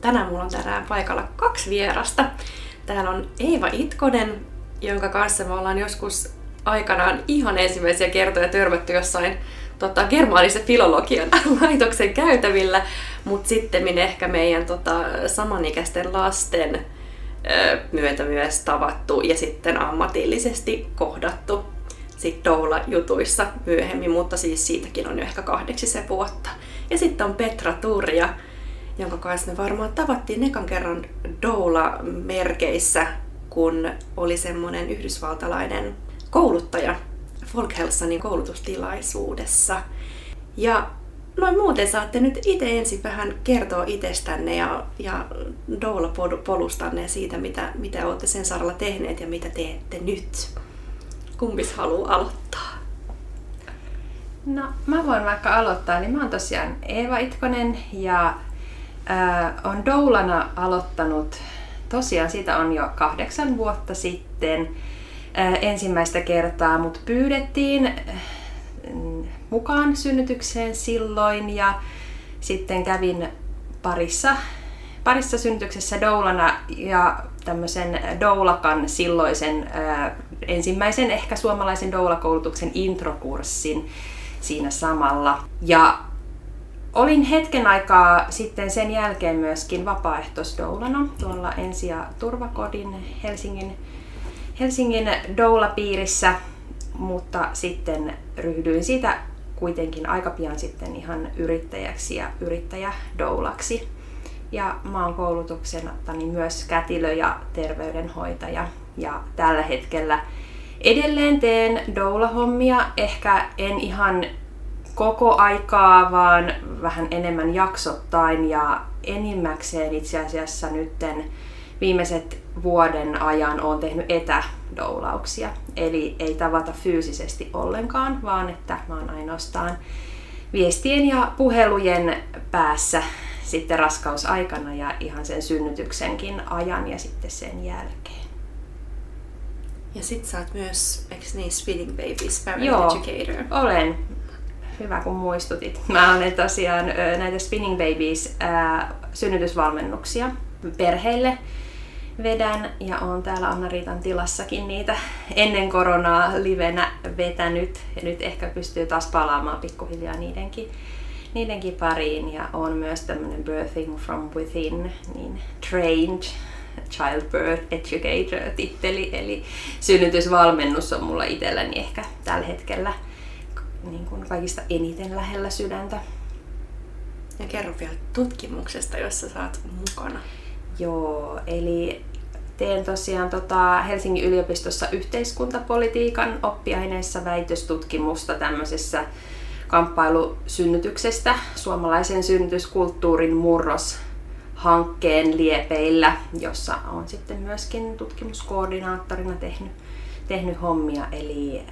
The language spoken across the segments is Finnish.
tänään mulla on tänään paikalla kaksi vierasta. Täällä on Eeva Itkonen, jonka kanssa me ollaan joskus aikanaan ihan ensimmäisiä kertoja törmätty jossain tota, germaanisen filologian laitoksen käytävillä, mutta sitten ehkä meidän tota, samanikäisten lasten ö, myötä myös tavattu ja sitten ammatillisesti kohdattu sitten Doula-jutuissa myöhemmin, mutta siis siitäkin on jo ehkä kahdeksisen vuotta. Ja sitten on Petra Turja, jonka kanssa me varmaan tavattiin ekan kerran Doula-merkeissä, kun oli semmoinen yhdysvaltalainen kouluttaja Folkhälsanin koulutustilaisuudessa. Ja noin muuten saatte nyt itse ensin vähän kertoa itsestänne ja, ja Doula-polustanne ja siitä, mitä, mitä olette sen saralla tehneet ja mitä teette nyt. Kumpis haluaa aloittaa? No, mä voin vaikka aloittaa. Niin mä oon tosiaan Eeva Itkonen ja on Doulana aloittanut, tosiaan sitä on jo kahdeksan vuotta sitten ensimmäistä kertaa, mutta pyydettiin mukaan synnytykseen silloin ja sitten kävin parissa, parissa synnytyksessä doulana ja tämmöisen doulakan silloisen ensimmäisen ehkä suomalaisen doulakoulutuksen introkurssin siinä samalla. Ja Olin hetken aikaa sitten sen jälkeen myöskin vapaaehtoisdoulana tuolla ensi- ja turvakodin Helsingin, Helsingin doula-piirissä, mutta sitten ryhdyin siitä kuitenkin aika pian sitten ihan yrittäjäksi ja yrittäjädoulaksi. Ja mä oon koulutuksena myös kätilö ja terveydenhoitaja ja tällä hetkellä edelleen teen doula-hommia, ehkä en ihan koko aikaa, vaan vähän enemmän jaksottain ja enimmäkseen itse asiassa nytten viimeiset vuoden ajan olen tehnyt etädoulauksia. Eli ei tavata fyysisesti ollenkaan, vaan että mä oon ainoastaan viestien ja puhelujen päässä sitten raskausaikana ja ihan sen synnytyksenkin ajan ja sitten sen jälkeen. Ja sit sä oot myös, eikö niin, Spinning Babies Parent Joo, Educator? olen hyvä kun muistutit. Mä olen tosiaan näitä Spinning Babies ää, synnytysvalmennuksia perheille vedän ja on täällä Anna-Riitan tilassakin niitä ennen koronaa livenä vetänyt. Ja nyt ehkä pystyy taas palaamaan pikkuhiljaa niidenkin, niidenkin pariin. Ja on myös tämmöinen Birthing from Within, niin trained Childbirth Educator titteli, eli synnytysvalmennus on mulla itselläni ehkä tällä hetkellä niin kuin kaikista eniten lähellä sydäntä. Ja kerro vielä tutkimuksesta, jossa saat mukana. Joo, eli teen tosiaan tota Helsingin yliopistossa yhteiskuntapolitiikan oppiaineessa väitöstutkimusta tämmöisessä kamppailusynnytyksestä, suomalaisen synnytyskulttuurin murros hankkeen liepeillä, jossa on sitten myöskin tutkimuskoordinaattorina tehnyt, tehnyt hommia. Eli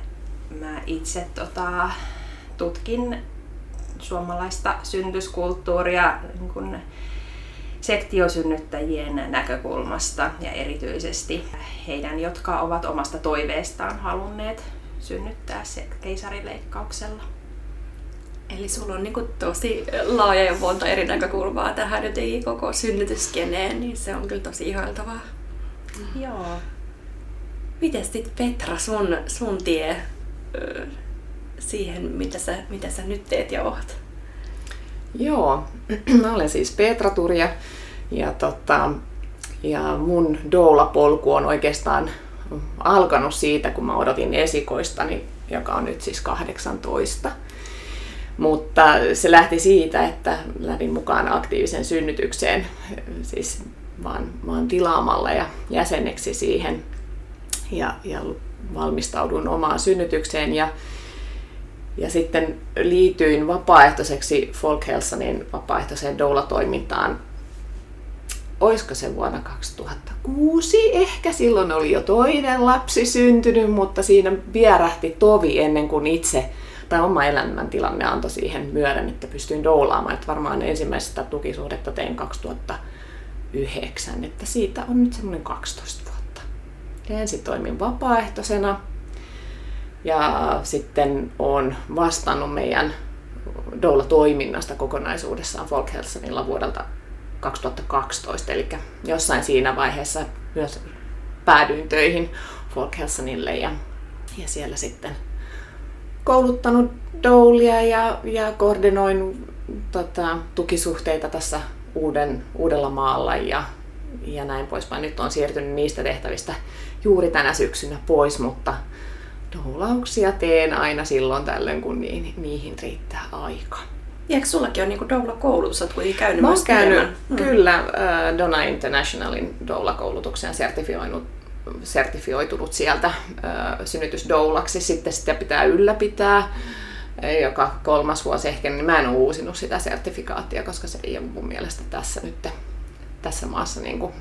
mä itse tota, tutkin suomalaista synnytyskulttuuria niin kun sektiosynnyttäjien näkökulmasta ja erityisesti heidän, jotka ovat omasta toiveestaan halunneet synnyttää se keisarileikkauksella. Eli sulla on niin tosi laaja ja monta eri näkökulmaa tähän jotenkin koko synnytyskeneen, niin se on kyllä tosi ihailtavaa. Joo. Miten sitten Petra, sun, sun tie siihen, mitä sä, mitä sä nyt teet ja oot? Joo, mä olen siis Petra Turja ja, tota, ja mun doula-polku on oikeastaan alkanut siitä, kun mä odotin esikoistani, joka on nyt siis 18. Mutta se lähti siitä, että lähdin mukaan aktiivisen synnytykseen, siis vaan, vaan tilaamalla ja jäseneksi siihen. Ja, ja valmistaudun omaan synnytykseen ja, ja sitten liityin vapaaehtoiseksi Folkhälsanin vapaaehtoiseen doula-toimintaan oisko se vuonna 2006 ehkä, silloin oli jo toinen lapsi syntynyt, mutta siinä vierähti tovi ennen kuin itse tai oma elämäntilanne antoi siihen myöden, että pystyin doulaamaan. Että varmaan ensimmäistä tukisuhdetta tein 2009, että siitä on nyt semmoinen 12 vuotta. Ja ensin toimin vapaaehtoisena ja sitten olen vastannut meidän doula-toiminnasta kokonaisuudessaan Folk vuodelta 2012, eli jossain siinä vaiheessa myös päädyin töihin Folk ja, ja siellä sitten kouluttanut doulia ja, ja koordinoin tota, tukisuhteita tässä uuden, uudella maalla ja, ja näin poispäin. Nyt on siirtynyt niistä tehtävistä juuri tänä syksynä pois, mutta doulauksia teen aina silloin tällöin, kun niihin, niihin riittää aika. Ja eikö sullakin ole niin doula-koulutus? Olet kuitenkin käynyt Mä käynyt, hmm. kyllä, äh, Dona Internationalin doula-koulutuksen sertifioinut sertifioitunut sieltä äh, synnytysdoulaksi. Sitten sitä pitää ylläpitää joka kolmas vuosi ehkä, niin mä en ole uusinut sitä sertifikaattia, koska se ei ole mun mielestä tässä nyt tässä maassa niin kuin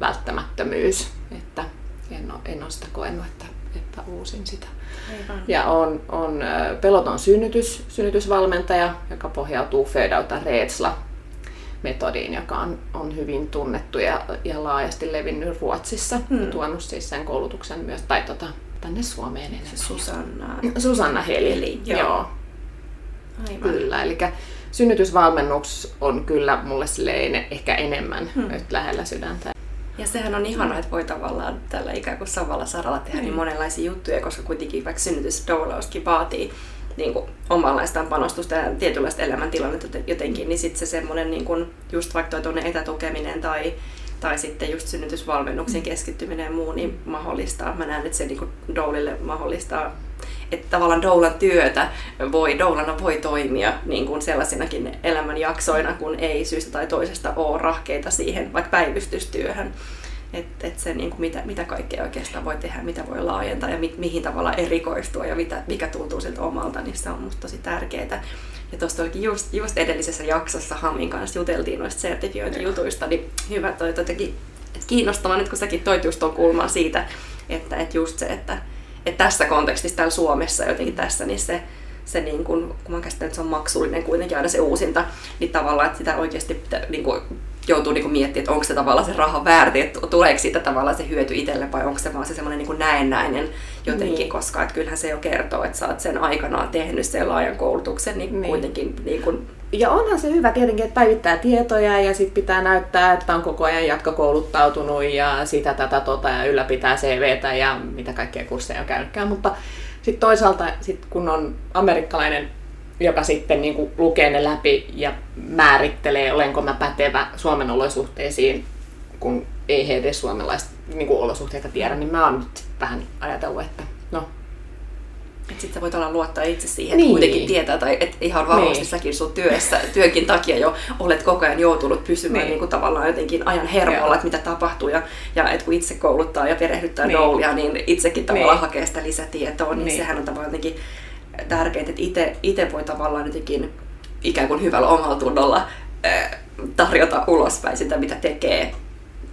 välttämättömyys. Että en ole, en ole sitä koenut, että, että uusin sitä. Aivan. Ja on, on peloton synnytys, synnytysvalmentaja, joka pohjautuu Födauta Reetsla metodiin, joka on, on hyvin tunnettu ja, ja laajasti levinnyt Ruotsissa. Hmm. Tuonut siis sen koulutuksen myös, tai tota, tänne Suomeen enemmän. Susanna. Susanna Heli. Heli joo. joo. Aivan. Kyllä, eli synnytysvalmennus on kyllä mulle silleen ehkä enemmän hmm. nyt lähellä sydäntä. Ja sehän on ihana, että voi tavallaan tällä ikään kuin samalla saralla tehdä mm. niin monenlaisia juttuja, koska kuitenkin vaikka synnytysdoulauskin vaatii niin kuin, omanlaistaan panostusta ja tietynlaista elämäntilannetta jotenkin, niin sitten se semmoinen niin kuin, just vaikka tuonne etätukeminen tai, tai sitten just synnytysvalmennuksen keskittyminen ja muu, niin mahdollistaa. Mä näen, että se niin doulille mahdollistaa että tavallaan doulan työtä voi, doulana voi toimia niin kuin sellaisinakin elämänjaksoina, kun ei syystä tai toisesta ole rahkeita siihen vaikka päivystystyöhön. Että et se, niin kuin mitä, mitä kaikkea oikeastaan voi tehdä, mitä voi laajentaa ja mi, mihin tavalla erikoistua ja mitä, mikä tuntuu siltä omalta, niin se on musta tosi tärkeää. Ja tuosta olikin just, just edellisessä jaksossa Hamin kanssa juteltiin noista sertifiointijutuista, niin hyvä toi jotenkin kiinnostavaa nyt, kun säkin toit just tuon kulman siitä, että, että just se, että, että tässä kontekstissa täällä Suomessa jotenkin tässä, niin se, se niin kun, kun mä käsittelen, että se on maksullinen kuitenkin aina se uusinta, niin tavallaan, että sitä oikeasti pitää, niin kuin, joutuu niin miettimään, että onko se tavallaan se raha väärti, että tuleeko siitä tavallaan se hyöty itselle vai onko se vaan se semmoinen niin näennäinen jotenkin, niin. koska että kyllähän se jo kertoo, että sä oot sen aikanaan tehnyt sen laajan koulutuksen, niin, niin. kuitenkin niin kuin, ja onhan se hyvä tietenkin, että päivittää tietoja ja sitten pitää näyttää, että on koko ajan jatkokouluttautunut ja sitä tätä tota ja ylläpitää CVtä ja mitä kaikkia kursseja on käynytkään. Mutta sitten toisaalta, sit kun on amerikkalainen, joka sitten niin kuin lukee ne läpi ja määrittelee, olenko mä pätevä Suomen olosuhteisiin, kun ei he edes suomalaista niin kuin olosuhteita tiedä, niin mä oon nyt vähän ajatellut, että no että sitten sä voit olla luottaa itse siihen, niin. että kuitenkin tietää, tai että ihan varmasti niin. säkin sun työssä, työnkin takia jo olet koko ajan joutunut pysymään niin. Niin kuin tavallaan jotenkin ajan hermolla, että mitä tapahtuu. Ja, ja että kun itse kouluttaa ja perehdyttää niin. doulia, niin itsekin tavallaan niin. hakee sitä lisätietoa, niin, niin. sehän on tavallaan jotenkin tärkeää, että itse voi tavallaan jotenkin ikään kuin hyvällä omalla tunnolla tarjota ulospäin sitä, mitä tekee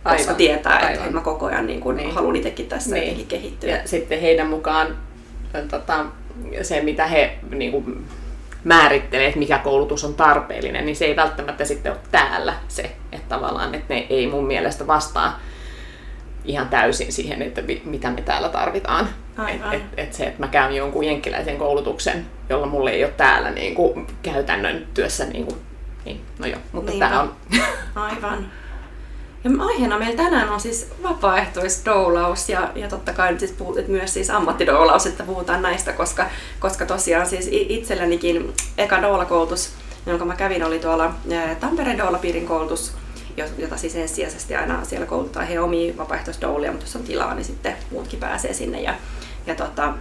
koska aivan, tietää, aivan. että mä koko ajan niin kuin niin. haluan itsekin tässä niin. jotenkin kehittyä. Ja sitten heidän mukaan tota, se, mitä he niin kuin, määrittelee, että mikä koulutus on tarpeellinen, niin se ei välttämättä sitten ole täällä se, että tavallaan, että ne ei mun mielestä vastaa ihan täysin siihen, että mitä me täällä tarvitaan. Aivan. Et, et, et se, että mä käyn jonkun jenkkiläisen koulutuksen, jolla mulle ei ole täällä niin kuin, käytännön työssä, niin, kuin, niin no joo, mutta tämä on... Aivan. Ja aiheena meillä tänään on siis vapaaehtoisdoulaus ja, ja totta kai nyt siis puhut, myös siis ammattidoulaus, että puhutaan näistä, koska, koska tosiaan siis itsellenikin eka doulakoulutus, jonka mä kävin, oli tuolla Tampereen doulapiirin koulutus, jota siis ensisijaisesti aina siellä koulutetaan he omia vapaaehtoisdoulia, mutta jos on tilaa, niin sitten muutkin pääsee sinne. Ja, ja tota,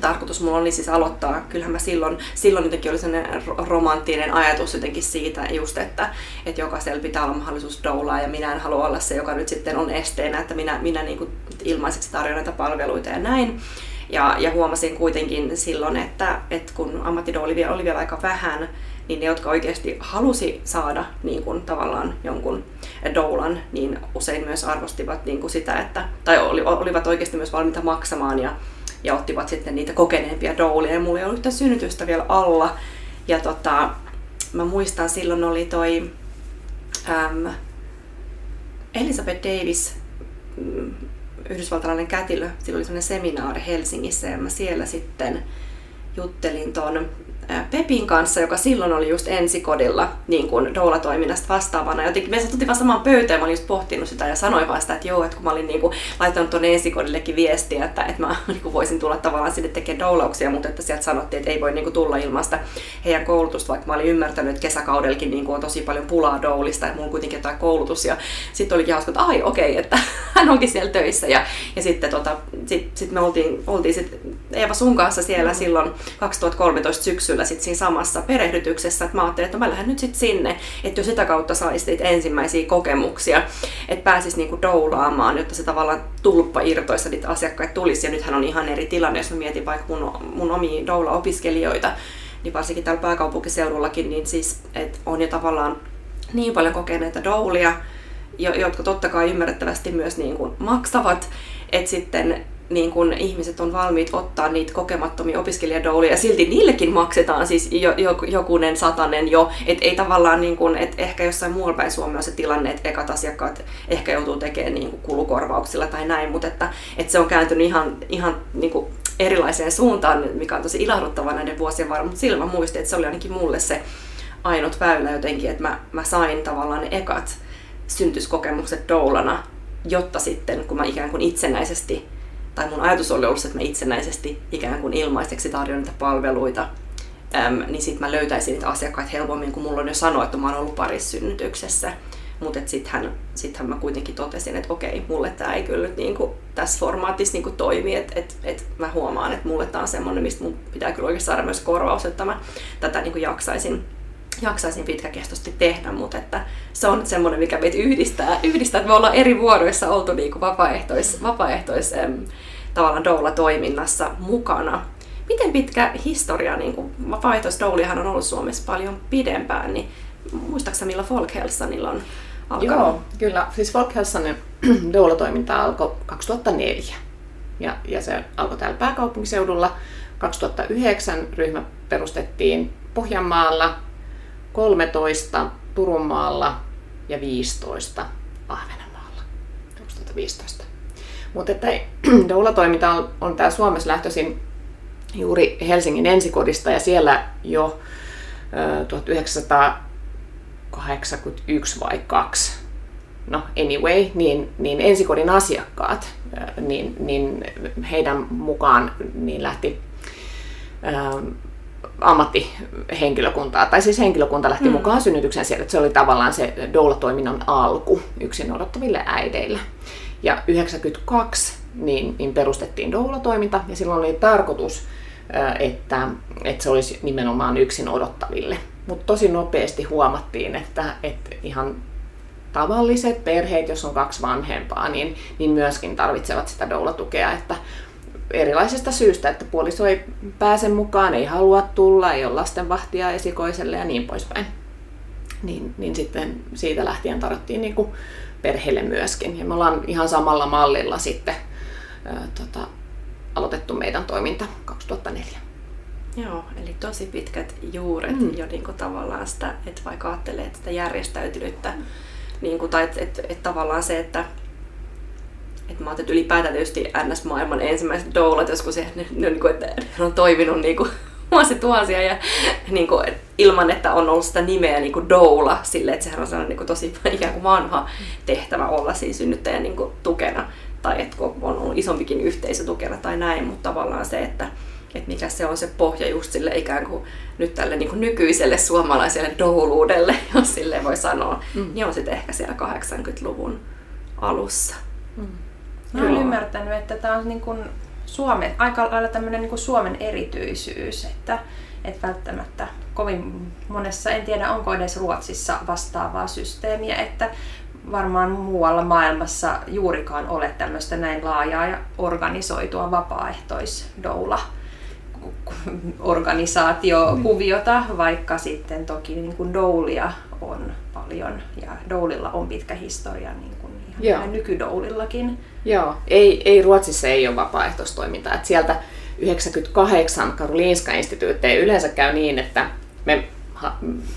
tarkoitus mulla oli siis aloittaa, kyllähän mä silloin, silloin jotenkin oli sellainen romanttinen ajatus jotenkin siitä just, että, että jokaisella pitää olla mahdollisuus doulaa ja minä en halua olla se, joka nyt sitten on esteenä, että minä, minä niin kuin ilmaiseksi tarjoan näitä palveluita ja näin. Ja, ja huomasin kuitenkin silloin, että, että kun ammattidouli oli vielä aika vähän, niin ne, jotka oikeasti halusi saada niin kuin, tavallaan jonkun doulan, niin usein myös arvostivat niin kuin sitä, että, tai oli, olivat oikeasti myös valmiita maksamaan ja, ja ottivat sitten niitä kokeneempia doulia. Ja mulla ei ollut yhtä synnytystä vielä alla. Ja tota, mä muistan silloin oli toi äm, Elizabeth Davis, mm, yhdysvaltalainen kätilö, sillä oli sellainen seminaari Helsingissä ja mä siellä sitten juttelin ton Pepin kanssa, joka silloin oli just ensikodilla niin kuin doula-toiminnasta vastaavana. Jotenkin me satuttiin vaan samaan pöytään, mä olin just pohtinut sitä ja sanoin vaan sitä, että joo, että kun mä olin niin kuin, laittanut tuonne ensikodillekin viestiä, että, että mä niin kuin voisin tulla tavallaan sinne tekemään doulauksia, mutta että sieltä sanottiin, että ei voi niin kuin, tulla ilmasta heidän koulutusta, vaikka mä olin ymmärtänyt, että kesäkaudellakin niin kuin, on tosi paljon pulaa doulista, että mulla on kuitenkin jotain koulutus. Ja sitten olikin hauska, että ai okei, okay, että hän onkin siellä töissä. Ja, ja sitten tota, sit, sit me oltiin, oltiin sit Eeva sun kanssa siellä mm. silloin 2013 syksyllä kyllä sit siinä samassa perehdytyksessä, että mä ajattelin, että mä lähden nyt sitten sinne, että jo sitä kautta saisi niitä ensimmäisiä kokemuksia, että pääsis niinku doulaamaan, jotta se tavallaan tulppa irtoissa niitä asiakkaita tulisi. Ja nythän on ihan eri tilanne, jos mä mietin vaikka mun, mun omia doula-opiskelijoita, niin varsinkin täällä pääkaupunkiseudullakin, niin siis, että on jo tavallaan niin paljon kokeneita doulia, jotka totta kai ymmärrettävästi myös niin kuin maksavat, että sitten niin kun ihmiset on valmiit ottaa niitä kokemattomia opiskelijadoulia ja silti niillekin maksetaan siis jo, jo, jokunen satanen jo. Et ei tavallaan, niin kun, et ehkä jossain muualla päin Suomessa se tilanne, että ekat asiakkaat ehkä joutuu tekemään niin kulukorvauksilla tai näin, mutta että, että se on kääntynyt ihan, ihan niin erilaiseen suuntaan, mikä on tosi ilahduttavaa näiden vuosien varrella, mutta silloin mä muistin, että se oli ainakin mulle se ainut väylä jotenkin, että mä, mä sain tavallaan ne ekat syntyskokemukset doulana, jotta sitten kun mä ikään kuin itsenäisesti tai mun ajatus oli ollut, että mä itsenäisesti ikään kuin ilmaiseksi tarjoan niitä palveluita, äm, niin sitten mä löytäisin niitä asiakkaita helpommin, kun mulla on jo sanoa, että mä oon ollut parissynnytyksessä. Mutta sittenhän, sittenhän mä kuitenkin totesin, että okei, mulle tämä ei kyllä niinku tässä formaatissa niinku toimi, että et, et mä huomaan, että mulle tämä on semmoinen, mistä mun pitää kyllä oikeasti saada myös korvaus, että mä tätä niinku jaksaisin jaksaisin pitkäkestoisesti tehdä, mutta että se on semmoinen, mikä meitä yhdistää, yhdistää että me ollaan eri vuoroissa oltu niin kuin vapaaehtois, vapaaehtois tavallaan doula-toiminnassa mukana. Miten pitkä historia, niin kuin vapaaehtoisdouliahan on ollut Suomessa paljon pidempään, niin muistaaksä millä Folkhälsanilla on alkanut? Joo, kyllä. Siis Folkhälsanin doula-toiminta alkoi 2004 ja, ja se alkoi täällä pääkaupunkiseudulla. 2009 ryhmä perustettiin Pohjanmaalla 13 Turunmaalla ja 15 Ahvenanmaalla 2015. Mutta että doula-toiminta on, on täällä Suomessa lähtöisin juuri Helsingin ensikodista ja siellä jo ö, 1981 vai kaksi no anyway, niin, niin ensikodin asiakkaat, niin, niin heidän mukaan niin lähti ammattihenkilökuntaa, tai siis henkilökunta lähti mm. mukaan synnytyksen siellä, että se oli tavallaan se doula-toiminnon alku yksin odottaville äideille. Ja 92 niin, niin perustettiin doula-toiminta, ja silloin oli tarkoitus, että, että se olisi nimenomaan yksin odottaville. Mutta tosi nopeasti huomattiin, että, että ihan tavalliset perheet, jos on kaksi vanhempaa, niin, niin myöskin tarvitsevat sitä doula-tukea, että erilaisesta syystä, että puoliso ei pääse mukaan, ei halua tulla, ei ole lastenvahtia esikoiselle ja niin poispäin. Niin, niin sitten siitä lähtien tarvittiin niin kuin perheelle myöskin. Ja me ollaan ihan samalla mallilla sitten ää, tota, aloitettu meidän toiminta 2004. Joo, eli tosi pitkät juuret mm. jo niin kuin tavallaan sitä, että vaikka ajattelee että sitä järjestäytynyttä, mm. niin kuin, tai että et, et, tavallaan se, että et mä ajattelin, että ylipäätään tietysti NS-maailman ensimmäiset doulat, joskus se, ne, ne, ne, ne, ne on toiminut niin kuin, vuosituhansia ja niin kuin, ilman, että on ollut sitä nimeä niin kuin doula sille, että sehän on sellainen niin kuin, tosi ikään kuin vanha tehtävä olla siinä synnyttäjän niin kuin, tukena tai että on ollut isompikin yhteisö tukena tai näin, mutta tavallaan se, että, että mikä se on se pohja just sille ikään kuin nyt tälle niin kuin nykyiselle suomalaiselle douluudelle, jos sille voi sanoa, mm. niin on sitten ehkä siellä 80-luvun alussa. Mä olen ymmärtänyt, että tämä on niin kuin Suomen, aika lailla tämmöinen niin kuin Suomen erityisyys, että, että välttämättä kovin monessa, en tiedä onko edes Ruotsissa vastaavaa systeemiä, että varmaan muualla maailmassa juurikaan ole tämmöistä näin laajaa ja organisoitua vapaaehtoisdoula organisaatiokuviota, vaikka sitten toki niin kuin doulia on paljon ja doulilla on pitkä historia niin kuin ihan nykydoulillakin. Joo, ei, ei Ruotsissa ei ole vapaaehtoistoimintaa. Että sieltä 98 Karolinska instituutteja yleensä käy niin, että me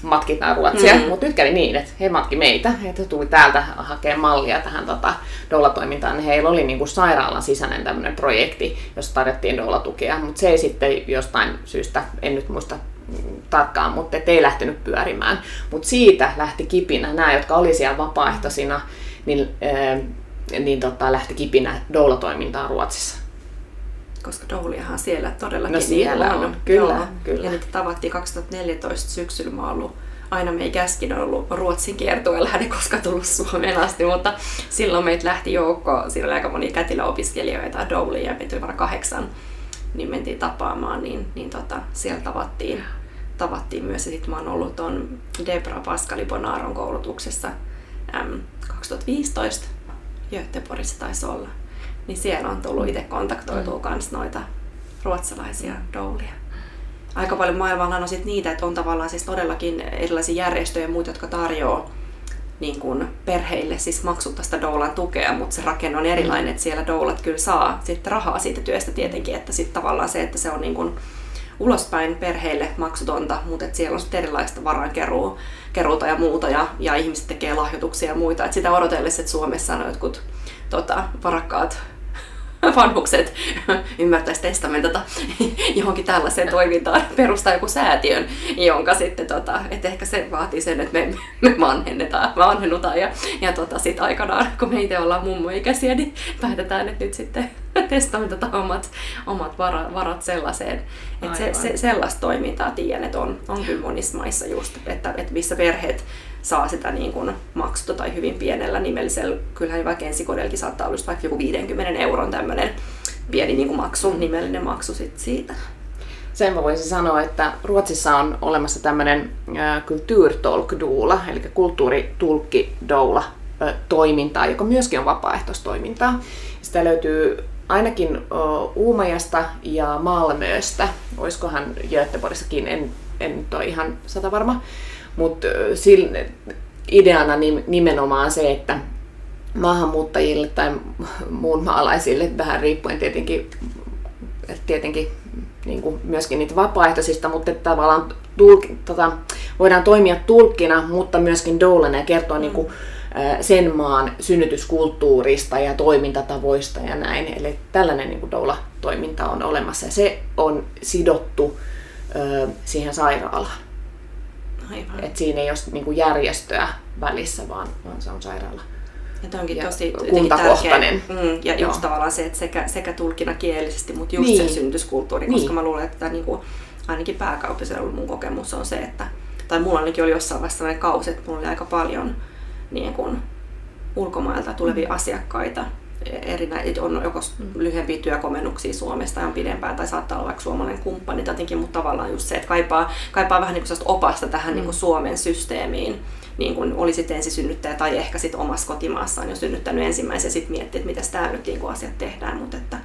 matkitaan Ruotsia, mm. mutta nyt kävi niin, että he matki meitä, että tuli täältä hakemaan mallia tähän tota, doula-toimintaan, niin heillä oli niinku sairaalan sisäinen tämmöinen projekti, jossa tarjottiin doula-tukea, mutta se ei sitten jostain syystä, en nyt muista tarkkaan, mutta ei lähtenyt pyörimään. Mutta siitä lähti kipinä nämä, jotka oli siellä vapaaehtoisina, niin, niin tota, lähti kipinä doula-toimintaan Ruotsissa koska Douliahan siellä todellakin no siellä niin on. on. Kyllä, Joo. kyllä. Ja nyt tavattiin 2014 syksyllä. Mä ollut aina me ei käskin ollut Ruotsin kiertueella, hän ei koskaan tullut Suomeen asti, mutta silloin meitä lähti joukko, siinä oli aika moni kätilöopiskelijoita, Doulia, ja meitä varmaan kahdeksan, niin mentiin tapaamaan, niin, niin tota, siellä tavattiin, tavattiin myös, ja sitten mä oon ollut tuon Debra Pascali Bonaron koulutuksessa äm, 2015, Göteborgissa taisi olla niin siellä on tullut itse kontaktoitua mm. kans noita ruotsalaisia doulia. Aika paljon maailmalla on sit niitä, että on tavallaan siis todellakin erilaisia järjestöjä ja muita, jotka tarjoaa niin kuin perheille siis maksuttaista doulan tukea, mutta se rakenne on erilainen, että siellä doulat kyllä saa sitten rahaa siitä työstä tietenkin, että sitten tavallaan se, että se on niin kuin ulospäin perheille maksutonta, mutta että siellä on sitten erilaista varainkeruuta ja muuta ja, ja ihmiset tekee lahjoituksia ja muita. Et sitä odotellessa, että Suomessa on jotkut tota, varakkaat vanhukset ymmärtäisi testamentata johonkin tällaiseen toimintaan, perustaa joku säätiön, jonka sitten, tota, että ehkä se vaatii sen, että me, me vanhennetaan, vanhennutaan ja, ja tota, sitten aikanaan, kun me itse ollaan mummoikäisiä, niin päätetään, että nyt sitten testamentata omat, omat varat, varat sellaiseen. Että se, se, sellaista toimintaa tiedän, että on, on kyllä monissa maissa just, että, että missä perheet saa sitä niin kuin maksuta tai hyvin pienellä nimellisellä. Kyllähän vaikka ensikodellekin saattaa olla vaikka joku 50 euron tämmöinen pieni niin kuin maksu, nimellinen maksu sit siitä. Sen mä voisin sanoa, että Ruotsissa on olemassa tämmöinen kulturtolkdoula, eli kulttuuritulkkidoula toimintaa, joka myöskin on vapaaehtoistoimintaa. Sitä löytyy ainakin Uumajasta ja Malmöstä, olisikohan Göteborgissakin, en, en nyt ole ihan sata varma. Mutta ideana nimenomaan se, että maahanmuuttajille tai muun maalaisille, vähän riippuen tietenkin, tietenkin niin kuin myöskin niitä vapaaehtoisista, mutta että tavallaan tulki, tota, voidaan toimia tulkkina, mutta myöskin doulana ja kertoa mm. niin kuin, sen maan synnytyskulttuurista ja toimintatavoista ja näin. Eli tällainen niin kuin doula-toiminta on olemassa ja se on sidottu ö, siihen sairaalaan. Aivan. Et siinä ei ole niin kuin järjestöä välissä, vaan, vaan se on sairaala. Ja onkin ja tosi kuntakohtainen. Mm, ja Joo. just tavallaan se, että sekä, sekä tulkina kielisesti, mutta just niin. sen syntyskulttuuri, niin. koska mä luulen, että niin kuin, ainakin pääkaupunkiseudulla mun kokemus on se, että, tai mulla ainakin oli jossain vaiheessa sellainen kausi, että mulla oli aika paljon niin kuin, ulkomailta tulevia mm. asiakkaita, erinä, on joko mm. lyhyempiä työkomennuksia Suomesta ja on pidempään, tai saattaa olla vaikka suomalainen kumppani jotenkin, mutta tavallaan just se, että kaipaa, kaipaa vähän niin kuin opasta tähän mm. niin kuin Suomen systeemiin, niin kuin oli sitten ensisynnyttäjä tai ehkä sitten omassa kotimaassaan jo synnyttänyt ensimmäisen ja sitten miettii, että miten täällä nyt niin kuin asiat tehdään, mutta että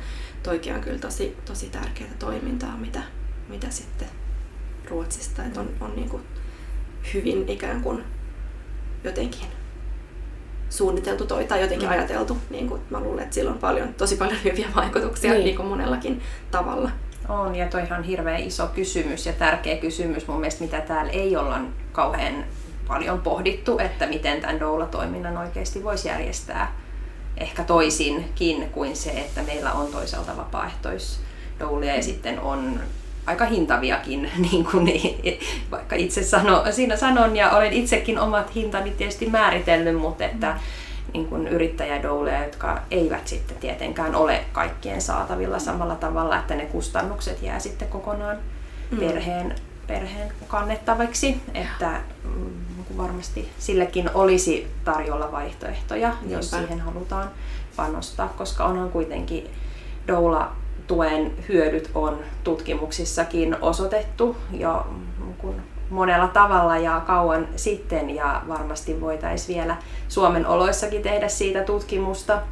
toikin on kyllä tosi, tosi tärkeää toimintaa, mitä, mitä sitten Ruotsista, että on, on niin kuin hyvin ikään kuin jotenkin suunniteltu toi tai jotenkin mm. ajateltu. Niin kuin mä luulen, että sillä on paljon, tosi paljon hyviä vaikutuksia niin. Niin kuin monellakin tavalla. On, ja toihan on hirveän iso kysymys ja tärkeä kysymys mun mielestä, mitä täällä ei olla kauhean paljon pohdittu, että miten tämän doula-toiminnan oikeasti voisi järjestää ehkä toisinkin kuin se, että meillä on toisaalta vapaaehtoisdoulia ja sitten on aika hintaviakin, niin kuin niin, vaikka itse sano, siinä sanon ja olen itsekin omat hintani tietysti määritellyt, mutta että niin kuin yrittäjädouleja, jotka eivät sitten tietenkään ole kaikkien saatavilla samalla tavalla, että ne kustannukset jää sitten kokonaan mm. perheen, perheen kannettaviksi, että mm, varmasti sillekin olisi tarjolla vaihtoehtoja, Niinpä. jos siihen halutaan panostaa, koska onhan kuitenkin doula tuen hyödyt on tutkimuksissakin osoitettu jo monella tavalla ja kauan sitten ja varmasti voitaisiin vielä Suomen oloissakin tehdä siitä tutkimusta.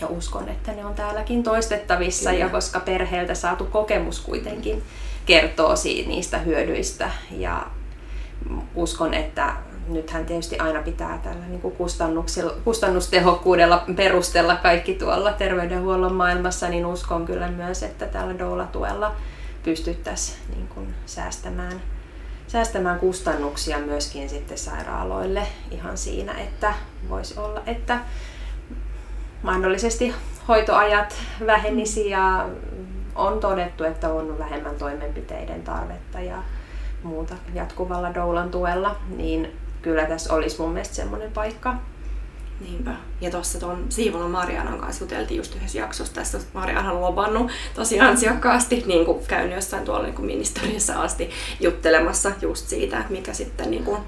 Ja uskon, että ne on täälläkin toistettavissa Kyllä. ja koska perheeltä saatu kokemus kuitenkin kertoo siitä, niistä hyödyistä ja uskon, että nythän tietysti aina pitää tällä niin kuin kustannustehokkuudella perustella kaikki tuolla terveydenhuollon maailmassa, niin uskon kyllä myös, että tällä doula-tuella pystyttäisiin niin kuin säästämään, säästämään kustannuksia myöskin sitten sairaaloille ihan siinä, että voisi olla, että mahdollisesti hoitoajat vähenisi ja on todettu, että on vähemmän toimenpiteiden tarvetta ja muuta jatkuvalla doulan tuella, niin kyllä tässä olisi mun mielestä semmoinen paikka. Niinpä. Ja tuossa tuon Siivolan Marianan kanssa juteltiin just yhdessä jaksossa tästä. Mariana on lobannut tosi ansiokkaasti, niin kuin käynyt jossain tuolla niin kuin ministeriössä asti juttelemassa just siitä, että mikä sitten niin kuin,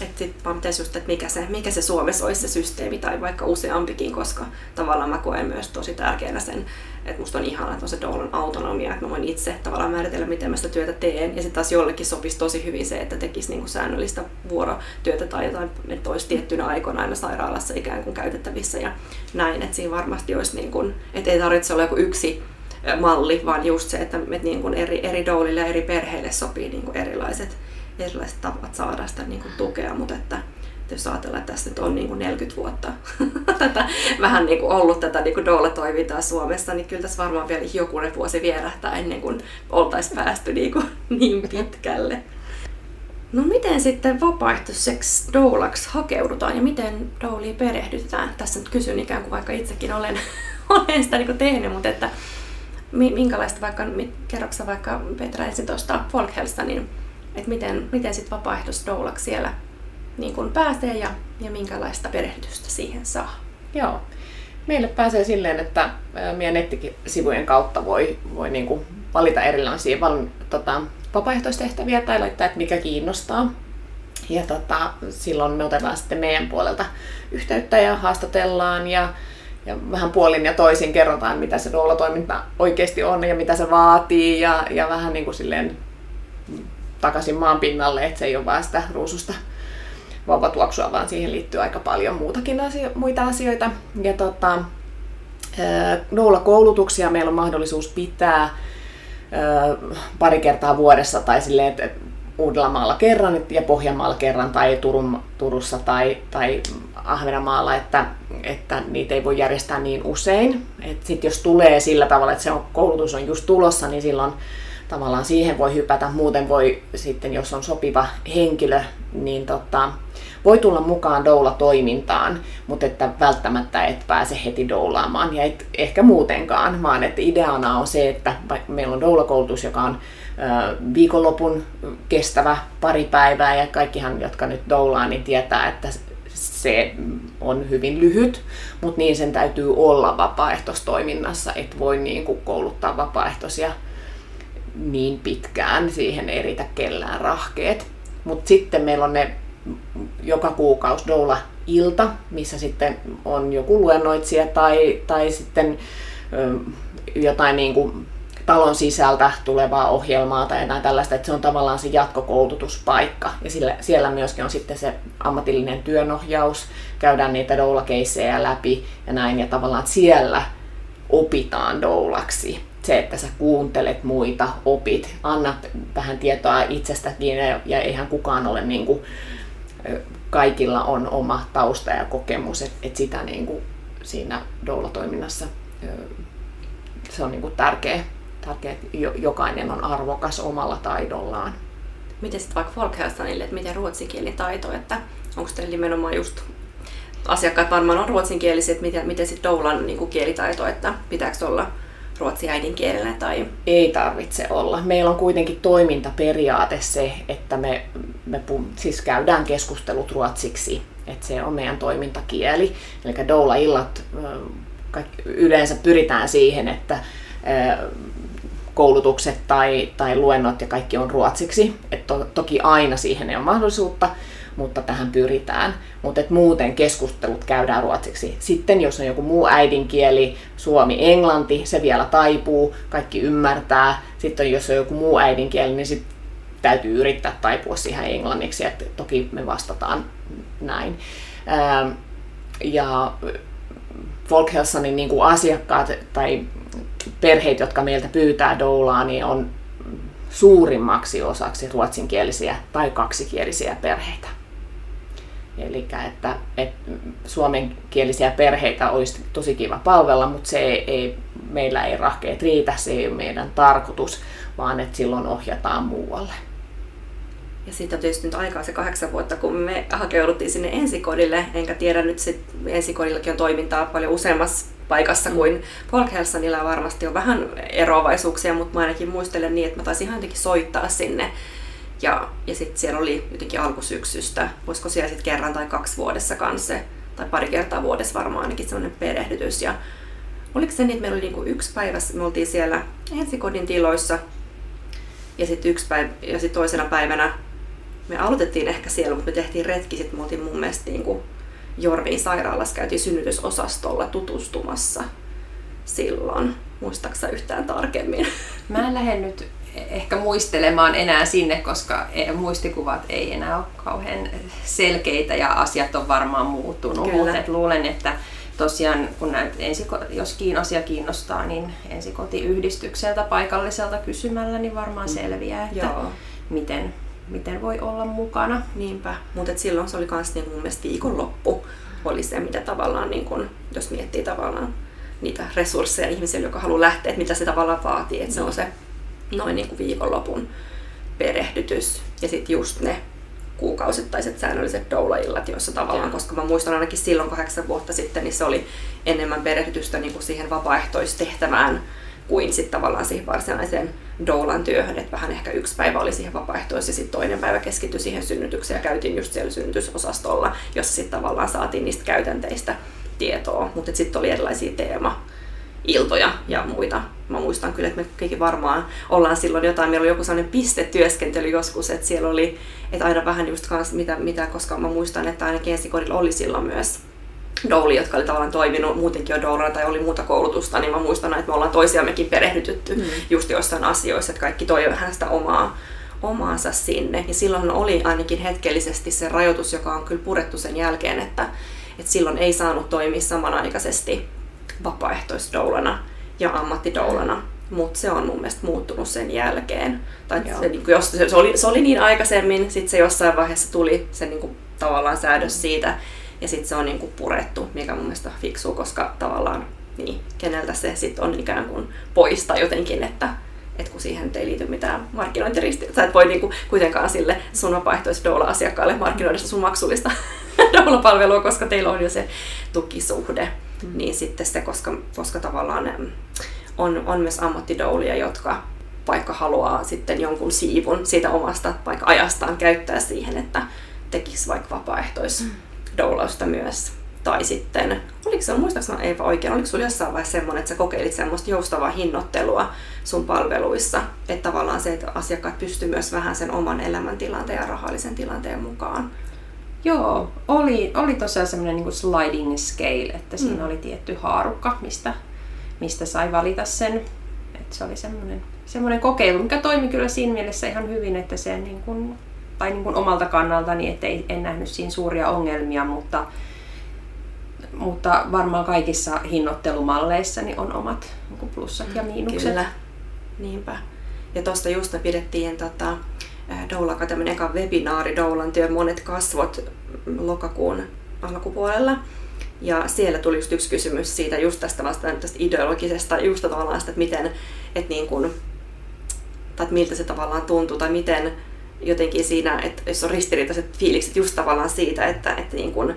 että sit vaan pitäisi just, että mikä se, mikä se Suomessa olisi se systeemi tai vaikka useampikin, koska tavallaan mä koen myös tosi tärkeänä sen, että musta on ihana, että on se Dolan autonomia, että mä voin itse tavallaan määritellä, miten mä sitä työtä teen. Ja sitten taas jollekin sopisi tosi hyvin se, että tekisi niinku säännöllistä vuorotyötä tai jotain, että olisi tiettynä aikoina aina sairaalassa ikään kuin käytettävissä ja näin. Että siinä varmasti olisi, niin kuin, että ei tarvitse olla joku yksi malli, vaan just se, että, että niin kuin eri, eri doulille ja eri perheille sopii niin kuin erilaiset erilaiset tavat saada sitä niin kuin tukea, mutta että jos ajatellaan, että tässä nyt on niin kuin 40 vuotta tätä, vähän niin kuin ollut tätä niin kuin doula-toimintaa Suomessa, niin kyllä tässä varmaan vielä jokunen vuosi vierähtää ennen kuin oltaisiin päästy niin, kuin niin pitkälle. No miten sitten vapaaehtoiseksi doulaksi hakeudutaan ja miten douliin perehdytetään? Tässä nyt kysyn ikään kuin vaikka itsekin olen, olen sitä niin tehnyt, mutta että minkälaista vaikka, kerroksä vaikka Petra ensin tuosta Folkhelsta, niin että miten, miten sitten vapaaehtoisdoulaksi siellä niin kun pääsee ja, ja minkälaista perehdytystä siihen saa. Joo. Meille pääsee silleen, että meidän nettisivujen kautta voi, voi niin kuin valita erilaisia val, tota, vapaaehtoistehtäviä tai laittaa, että mikä kiinnostaa. Ja tota, silloin me otetaan sitten meidän puolelta yhteyttä ja haastatellaan ja, ja vähän puolin ja toisin kerrotaan, mitä se doula-toiminta oikeasti on ja mitä se vaatii ja, ja vähän niin kuin silleen takaisin maan pinnalle, että se ei ole vaan sitä ruususta vauvatuoksua, vaan siihen liittyy aika paljon muutakin asio- muita asioita. Ja tota, koulutuksia meillä on mahdollisuus pitää pari kertaa vuodessa tai silleen, että Uudellamaalla kerran ja Pohjanmaalla kerran tai Turun, Turussa tai, tai Ahvenanmaalla, että, että niitä ei voi järjestää niin usein. Sitten jos tulee sillä tavalla, että se on, koulutus on just tulossa, niin silloin tavallaan siihen voi hypätä. Muuten voi sitten, jos on sopiva henkilö, niin tota, voi tulla mukaan doula-toimintaan, mutta että välttämättä et pääse heti doulaamaan ja et ehkä muutenkaan, vaan että ideana on se, että meillä on doula-koulutus, joka on viikonlopun kestävä pari päivää ja kaikkihan, jotka nyt doulaa, niin tietää, että se on hyvin lyhyt, mutta niin sen täytyy olla vapaaehtoistoiminnassa, että voi niin kuin kouluttaa vapaaehtoisia niin pitkään, siihen ei riitä kellään rahkeet. Mutta sitten meillä on ne joka kuukausi doula ilta, missä sitten on joku luennoitsija tai, tai sitten jotain niin kuin talon sisältä tulevaa ohjelmaa tai jotain tällaista, että se on tavallaan se jatkokoulutuspaikka. Ja sillä, siellä myöskin on sitten se ammatillinen työnohjaus, käydään niitä doula läpi ja näin, ja tavallaan siellä opitaan doulaksi. Se, että sä kuuntelet muita, opit, annat vähän tietoa itsestäkin ja, ja eihän kukaan ole niin kuin, kaikilla on oma tausta ja kokemus, että et sitä niin kuin siinä doula-toiminnassa se on niin kuin tärkeä, tärkeä, että jokainen on arvokas omalla taidollaan. Miten sitten vaikka Folkhälsanille, että miten ruotsinkielitaito, että onko teillä nimenomaan just asiakkaat varmaan on ruotsinkielisiä, että miten, miten sitten doulan niin kuin kielitaito, että pitääkö olla ruotsi äidinkielenä tai... Ei tarvitse olla. Meillä on kuitenkin toimintaperiaate se, että me, me siis käydään keskustelut ruotsiksi, että se on meidän toimintakieli. Eli doula-illat yleensä pyritään siihen, että koulutukset tai, tai luennot ja kaikki on ruotsiksi. Et to, toki aina siihen ei ole mahdollisuutta, mutta tähän pyritään. Mutta muuten keskustelut käydään ruotsiksi. Sitten jos on joku muu äidinkieli, suomi, englanti, se vielä taipuu, kaikki ymmärtää. Sitten jos on joku muu äidinkieli, niin sit täytyy yrittää taipua siihen englanniksi, että toki me vastataan näin. Ähm, ja Folkhälsanin niin kuin asiakkaat tai perheet, jotka meiltä pyytää doulaa, niin on suurimmaksi osaksi ruotsinkielisiä tai kaksikielisiä perheitä. Eli että, että suomenkielisiä perheitä olisi tosi kiva palvella, mutta se ei, ei, meillä ei rahkeet riitä, se ei ole meidän tarkoitus, vaan että silloin ohjataan muualle. Ja sitten tietysti nyt aikaa se kahdeksan vuotta, kun me hakeuduttiin sinne ensikodille, enkä tiedä nyt sit ensikodillakin on toimintaa paljon useammassa paikassa mm. kuin Folkhälsanilla varmasti on vähän eroavaisuuksia, mutta mä ainakin muistelen niin, että mä taisin ihan jotenkin soittaa sinne. Ja, ja sitten siellä oli jotenkin alkusyksystä, voisiko siellä sitten kerran tai kaksi vuodessa kanssa, tai pari kertaa vuodessa varmaan ainakin semmoinen perehdytys. Ja oliko se niin, että meillä oli niinku yksi päivä, me oltiin siellä ensikodin tiloissa, ja sitten yksi päivä, ja sitten toisena päivänä me aloitettiin ehkä siellä, mutta me tehtiin retki, sitten me oltiin mun mielestä niin kuin Jorvin sairaalassa, käytiin synnytysosastolla tutustumassa silloin. Muistaaksä yhtään tarkemmin? Mä en lähde nyt ehkä muistelemaan enää sinne, koska e, muistikuvat ei enää ole kauhean selkeitä ja asiat on varmaan muuttunut. Kyllä. Mutta luulen, että tosiaan kun näet ensiko, jos kiin asia kiinnostaa, niin ensikotiyhdistykseltä paikalliselta kysymällä, niin varmaan mm. selviää, että Joo. miten miten voi olla mukana. Niinpä, mutta silloin se oli myös niin mun mielestä viikonloppu oli se, mitä tavallaan, niin kun, jos miettii tavallaan niitä resursseja ihmisille, joka haluaa lähteä, että mitä se tavallaan vaatii, että se on se noin niin kuin viikonlopun perehdytys. Ja sitten just ne kuukausittaiset säännölliset doula-illat, joissa tavallaan, ja. koska mä muistan ainakin silloin kahdeksan vuotta sitten, niin se oli enemmän perehdytystä niin kuin siihen vapaaehtoistehtävään kuin sitten tavallaan siihen varsinaiseen doulan työhön, että vähän ehkä yksi päivä oli siihen vapaaehtois ja sitten toinen päivä keskittyi siihen synnytykseen. Ja käytiin just siellä synnytysosastolla, jossa sitten tavallaan saatiin niistä käytänteistä tietoa, mutta sitten oli erilaisia teema iltoja ja muita. Mä muistan kyllä, että me kaikki varmaan ollaan silloin jotain, meillä oli joku sellainen pistetyöskentely joskus, että siellä oli, että aina vähän just kans mitä, mitä koska mä muistan, että ainakin ensikodilla oli silloin myös douli, jotka oli tavallaan toiminut muutenkin jo doulana tai oli muuta koulutusta, niin mä muistan, että me ollaan toisiammekin perehdytytty mm. just joissain asioissa, että kaikki toi vähän sitä omaa, omaansa sinne. Ja silloin oli ainakin hetkellisesti se rajoitus, joka on kyllä purettu sen jälkeen, että, että silloin ei saanut toimia samanaikaisesti vapaaehtoisdoulana ja ammattidoulana. Mutta se on mun mielestä muuttunut sen jälkeen. Tai se, niin jos se, oli, se oli niin aikaisemmin, sitten se jossain vaiheessa tuli se niin kuin, tavallaan säädös siitä, ja sitten se on niin kuin purettu, mikä mun mielestä fiksuu, koska tavallaan niin, keneltä se sitten on ikään kuin poista jotenkin, että, että kun siihen ei liity mitään markkinointiristiriitaa. Sä et voi niinku kuitenkaan sille sun vapaaehtoiselle doula-asiakkaalle markkinoida sun maksullista doula-palvelua, koska teillä on jo se tukisuhde. Mm. Niin sitten se, koska, koska tavallaan on, on myös ammattidoulia, jotka vaikka haluaa sitten jonkun siivun siitä omasta vaikka ajastaan käyttää siihen, että tekisi vaikka vapaaehtois mm doulausta myös. Tai sitten, oliko se, muistaakseni Eeva oikein, oliko sinulla jossain vaiheessa semmoinen, että sä kokeilit semmoista joustavaa hinnoittelua sun palveluissa, että tavallaan se, että asiakkaat pystyy myös vähän sen oman elämäntilanteen ja rahallisen tilanteen mukaan? Joo, oli, oli tosiaan semmoinen niin sliding scale, että siinä mm. oli tietty haarukka, mistä, mistä sai valita sen. Että se oli semmoinen, semmoinen kokeilu, mikä toimi kyllä siinä mielessä ihan hyvin, että se niin kuin tai niin kuin omalta kannaltani, että en nähnyt siinä suuria ongelmia, mutta, mutta varmaan kaikissa hinnoittelumalleissa niin on omat niin plussat ja miinukset. Kyllä, niinpä. Ja tuosta just me pidettiin tota, Doulaka tämmöinen eka webinaari Doulan työ monet kasvot lokakuun alkupuolella. Ja siellä tuli just yksi kysymys siitä just tästä vasta tästä ideologisesta, just tavallaan sitä, että miten, että niin kuin, tai että miltä se tavallaan tuntuu, tai miten jotenkin siinä, että jos on ristiriitaiset fiilikset just tavallaan siitä, että, että niin kuin,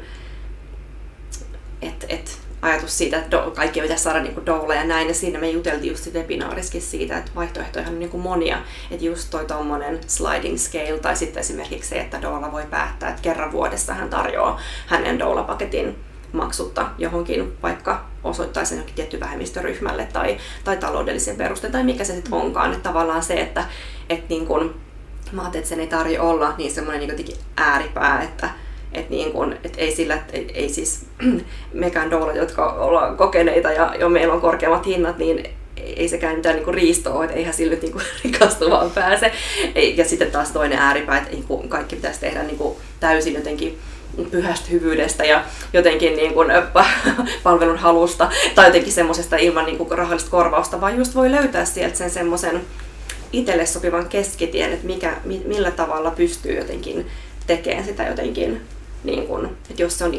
että, että ajatus siitä, että kaikki pitäisi saada niin doula ja näin. Ja siinä me juteltiin just webinaariskin siitä, että vaihtoehtoja on niin kuin monia. Että just toi tommonen sliding scale tai sitten esimerkiksi se, että doula voi päättää, että kerran vuodessa hän tarjoaa hänen doula-paketin maksutta johonkin vaikka osoittaisi johonkin tietty vähemmistöryhmälle tai, tai taloudellisen perusteen tai mikä se sitten onkaan. Että tavallaan se, että, että niin kuin, mä ajattelin, että sen ei tarvi olla niin semmoinen niin ääripää, että et niin kun, et ei sillä, et ei, siis mekään doula, jotka ollaan kokeneita ja jo meillä on korkeammat hinnat, niin ei sekään mitään niin riistoa että eihän sillä nyt niin rikastumaan pääse. Ja sitten taas toinen ääripää, että niin kaikki pitäisi tehdä niin kuin täysin jotenkin pyhästä hyvyydestä ja jotenkin niin kuin palvelun halusta tai jotenkin semmoisesta ilman niin kuin rahallista korvausta, vaan just voi löytää sieltä sen semmoisen itselle sopivan keskitien, että mikä, millä tavalla pystyy jotenkin tekemään sitä jotenkin, niin kuin, että jos se on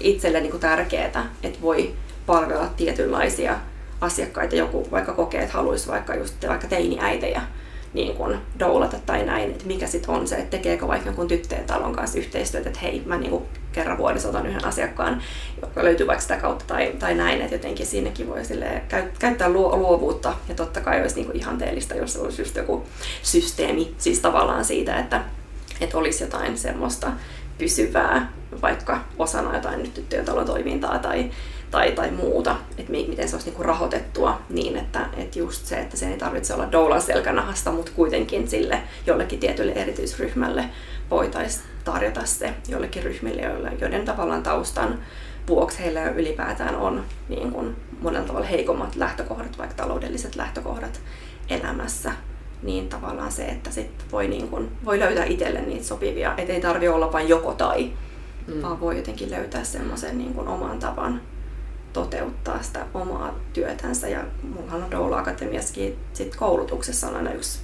itselle niin tärkeää, että voi palvella tietynlaisia asiakkaita, joku vaikka kokee, että haluaisi vaikka just vaikka teiniäitejä, niin kuin doulata tai näin, että mikä sitten on se, että tekeekö vaikka jonkun tyttöjen talon kanssa yhteistyötä, että hei, mä niin kerran vuodessa otan yhden asiakkaan, joka löytyy vaikka sitä kautta tai, tai näin, että jotenkin siinäkin voi käyttää luovuutta. Ja totta kai olisi niin ihanteellista, jos olisi just joku systeemi, siis tavallaan siitä, että, että olisi jotain semmoista pysyvää, vaikka osana jotain nyt tyttöjen talon toimintaa tai, tai, tai muuta, että miten se olisi niinku rahoitettua niin, että, että just se, että se ei tarvitse olla doulan selkänahasta, mutta kuitenkin sille jollekin tietylle erityisryhmälle voitaisiin tarjota se jollekin ryhmille, joiden tavallaan taustan vuoksi heillä ylipäätään on niin kuin monella tavalla heikommat lähtökohdat, vaikka taloudelliset lähtökohdat elämässä, niin tavallaan se, että sit voi, niin kuin, voi löytää itselle niitä sopivia, että ei tarvi olla vain joko tai, mm. vaan voi jotenkin löytää semmoisen niin kuin oman tavan toteuttaa sitä omaa työtänsä. Ja mullahan on Doula Akatemiassakin sit koulutuksessa on aina yksi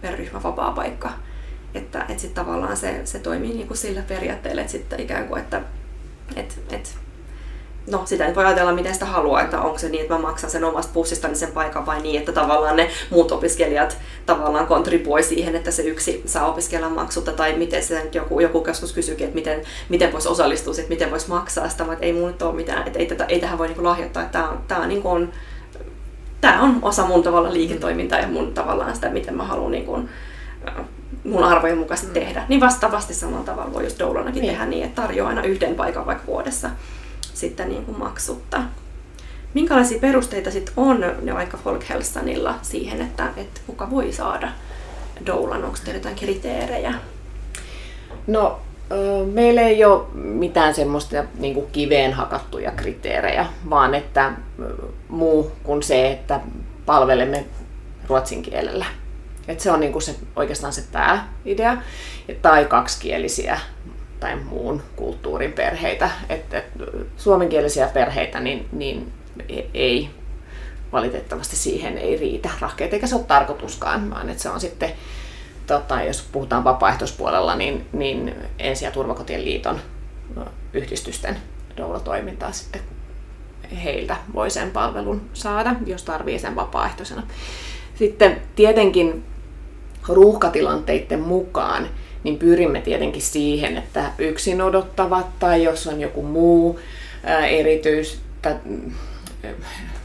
per ryhmä vapaa paikka. Että et sit tavallaan se, se toimii niinku sillä periaatteella, että sitten ikään kuin, että et, et no sitä voi ajatella miten sitä haluaa, että onko se niin, että mä maksan sen omasta pussistani sen paikan vai niin, että tavallaan ne muut opiskelijat tavallaan kontribuoi siihen, että se yksi saa opiskella maksutta tai miten se nyt joku, joku joskus kysyykin, että miten, miten voisi osallistua, että miten voisi maksaa sitä, että ei mun nyt ole mitään, että ei, tätä, ei tähän voi niin lahjoittaa, että tämä on, tämä on, niin kuin, tämä on osa mun tavalla liiketoimintaa ja mun tavallaan sitä, miten mä haluan niin kuin, mun arvojen mukaisesti mm. tehdä. Niin vastaavasti samalla tavalla voi just Doulanakin niin. tehdä niin, että tarjoaa aina yhden paikan vaikka vuodessa sitten niin kuin maksutta. Minkälaisia perusteita sitten on ne vaikka Folkhälsanilla siihen, että, että kuka voi saada doulan? Onko teillä jotain kriteerejä? No, meillä ei ole mitään semmoista niin kuin kiveen hakattuja kriteerejä, vaan että muu kuin se, että palvelemme ruotsin kielellä. Et se on niin kuin se, oikeastaan se pääidea. Tai kaksikielisiä tai muun kulttuurin perheitä. Että et, suomenkielisiä perheitä niin, niin ei valitettavasti siihen ei riitä rahkeet, eikä se ole tarkoituskaan, vaan että se on sitten, tota, jos puhutaan vapaaehtoispuolella, niin, niin Ensi- ja turvakotien liiton yhdistysten doula-toimintaa sitten heiltä voi sen palvelun saada, jos tarvii sen vapaaehtoisena. Sitten tietenkin ruuhkatilanteiden mukaan niin pyrimme tietenkin siihen, että yksin odottavat tai jos on joku muu erityis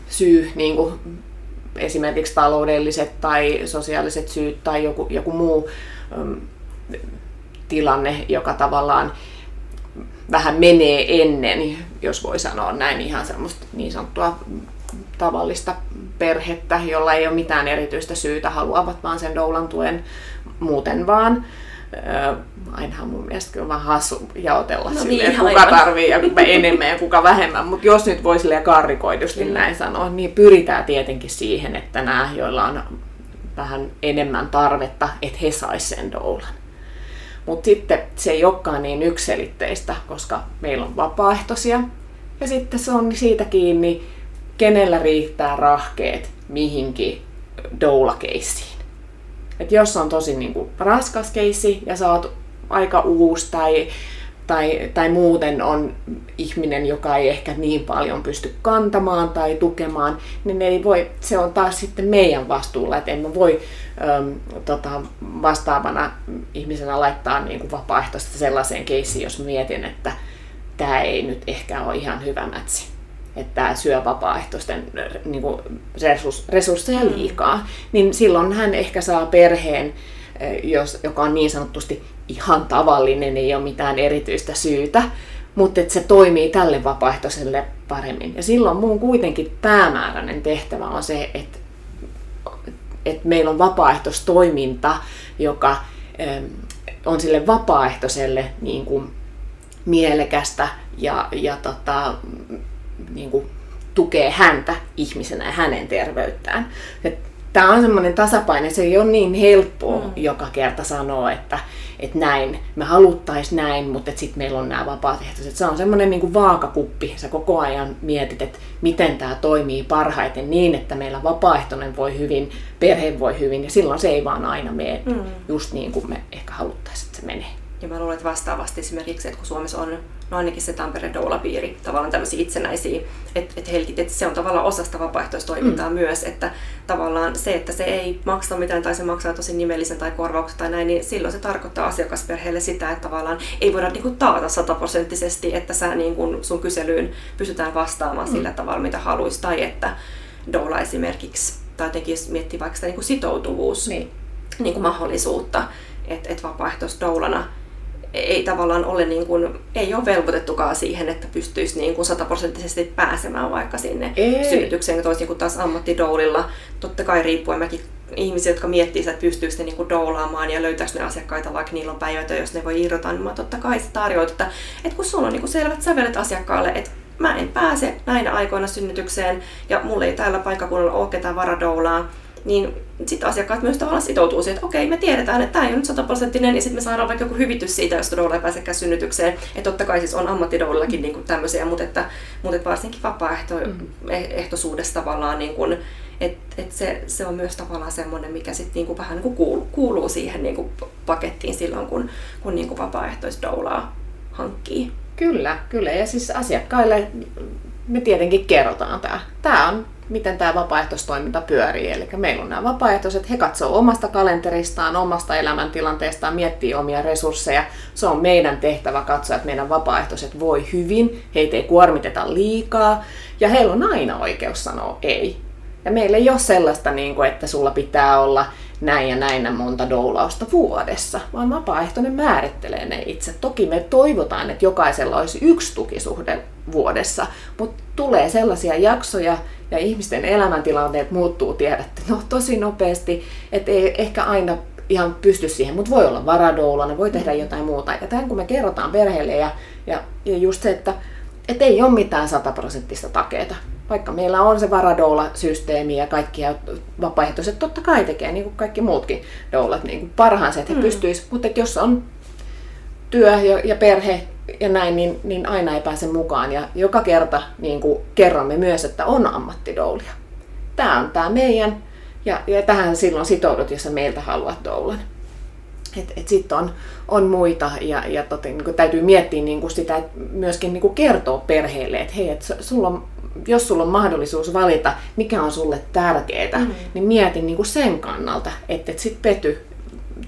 syy, niin kuin esimerkiksi taloudelliset tai sosiaaliset syyt tai joku, joku muu tilanne, joka tavallaan vähän menee ennen, jos voi sanoa näin ihan semmoista niin sanottua tavallista perhettä, jolla ei ole mitään erityistä syytä, haluavat vaan sen doulan tuen muuten vaan ainahan mun mielestä kyllä vähän hassu jaotella no silleen, niin, kuka tarvii ja kuka enemmän ja kuka vähemmän. Mutta jos nyt voi silleen karrikoidusti mm. näin sanoa, niin pyritään tietenkin siihen, että nämä, joilla on vähän enemmän tarvetta, että he sais sen doulan. Mutta sitten se ei olekaan niin ykselitteistä, koska meillä on vapaaehtoisia. Ja sitten se on siitä kiinni, kenellä riittää rahkeet mihinkin doula-keissiin. Et jos on tosi niin kuin, raskas keissi ja sä oot aika uusi tai, tai, tai muuten on ihminen, joka ei ehkä niin paljon pysty kantamaan tai tukemaan, niin ei voi, se on taas sitten meidän vastuulla, että emme voi äm, tota, vastaavana ihmisenä laittaa niin kuin vapaaehtoista sellaiseen keissiin, jos mietin, että tämä ei nyt ehkä ole ihan hyvä mätsi että tämä syö vapaaehtoisten niin kuin resursseja mm. liikaa, niin silloin hän ehkä saa perheen, jos, joka on niin sanotusti ihan tavallinen, ei ole mitään erityistä syytä, mutta että se toimii tälle vapaaehtoiselle paremmin. Ja silloin mun kuitenkin päämääräinen tehtävä on se, että, että meillä on vapaaehtoistoiminta, joka on sille vapaaehtoiselle niin kuin mielekästä ja, ja tota, niin kuin tukee häntä ihmisenä ja hänen terveyttään. Tämä on semmoinen tasapaino, se ei ole niin helppoa mm. joka kerta sanoa, että, että näin, me haluttaisiin näin, mutta sitten meillä on nämä vapaaehtoiset. Se on semmoinen niin kuin vaakakuppi, sä koko ajan mietit, että miten tämä toimii parhaiten niin, että meillä vapaaehtoinen voi hyvin, perhe voi hyvin, ja silloin se ei vaan aina mene mm. just niin kuin me ehkä haluttaisiin, että se menee. Ja mä luulen, että vastaavasti esimerkiksi, että kun Suomessa on no ainakin se Tampere Doula-piiri, tavallaan tämmöisiä itsenäisiä, että et helkit, että se on tavallaan osasta vapaaehtoistoimintaa mm. myös, että tavallaan se, että se ei maksa mitään tai se maksaa tosi nimellisen tai korvauksen tai näin, niin silloin se tarkoittaa asiakasperheelle sitä, että tavallaan ei voida niin kuin taata sataprosenttisesti, että sä niin kuin sun kyselyyn pystytään vastaamaan mm. sillä tavalla, mitä haluaisi, tai että doula esimerkiksi, tai jotenkin miettii vaikka sitä niin kuin sitoutuvuus, niin. Niin kuin mahdollisuutta, että et vapaaehtoisdoulana ei tavallaan ole, niin kuin, ei ole velvoitettukaan siihen, että pystyisi niin kuin sataprosenttisesti pääsemään vaikka sinne ei. synnytykseen, toisin kuin taas ammattidoulilla. Totta kai riippuen mäkin ihmisiä, jotka miettii, että pystyykö ne niin doulaamaan ja löytäisi ne asiakkaita, vaikka niillä on päivätö, jos ne voi irrota, niin mä totta kai se tarjoat, että, että kun sulla on niin kuin selvät sävelet asiakkaalle, että mä en pääse näinä aikoina synnytykseen ja mulla ei tällä paikkakunnalla ole ketään varadoulaa, niin sitten asiakkaat myös tavallaan sitoutuu siihen, että okei, me tiedetään, että tämä ei ole nyt sataprosenttinen, ja sitten me saadaan vaikka joku hyvitys siitä, jos doula ei pääsekään synnytykseen. Että totta kai siis on ammattidoulillakin mm. niin tämmöisiä, mutta, että, mutta että varsinkin vapaaehtoisuudessa mm. tavallaan, niin kuin, että et se, se on myös tavallaan semmoinen, mikä sitten niin kuin vähän niin kuin kuuluu, kuuluu siihen niin kuin pakettiin silloin, kun, kun niin kuin vapaaehtoisdoulaa hankkii. Kyllä, kyllä. Ja siis asiakkaille me tietenkin kerrotaan tämä. Tämä on miten tämä vapaaehtoistoiminta pyörii. Eli meillä on nämä vapaaehtoiset, he katsoo omasta kalenteristaan, omasta elämäntilanteestaan, miettii omia resursseja. Se on meidän tehtävä katsoa, että meidän vapaaehtoiset voi hyvin, heitä ei kuormiteta liikaa ja heillä on aina oikeus sanoa ei. Ja meillä ei ole sellaista, niin että sulla pitää olla näin ja näin monta doulausta vuodessa, vaan vapaaehtoinen määrittelee ne itse. Toki me toivotaan, että jokaisella olisi yksi tukisuhde vuodessa, mutta tulee sellaisia jaksoja ja ihmisten elämäntilanteet muuttuu, tiedätte, no tosi nopeasti, että ei ehkä aina ihan pysty siihen, mutta voi olla varadoulana, voi tehdä jotain muuta. Ja tämän kun me kerrotaan perheelle ja, ja, ja just se, että et ei ole mitään sataprosenttista takeeta. Vaikka meillä on se varadoula-systeemi ja kaikki ja vapaaehtoiset totta kai tekee, niin kuin kaikki muutkin doulat, niin kuin parhaansa, että he mm. pystyisivät. Mutta jos on työ ja, ja perhe ja näin, niin, niin aina ei pääse mukaan. Ja joka kerta niin kuin kerromme myös, että on ammattidoulia. Tämä on tämä meidän, ja, ja tähän silloin sitoudut, jos sä meiltä haluat doulan. Et, et sitten on, on muita ja, ja tote, niin täytyy miettiä niin kuin sitä, että myöskin niin kuin kertoa perheelle, että hei, et sulla on, jos sulla on mahdollisuus valita, mikä on sulle tärkeää, mm. niin mieti niin kuin sen kannalta, että et sitten pety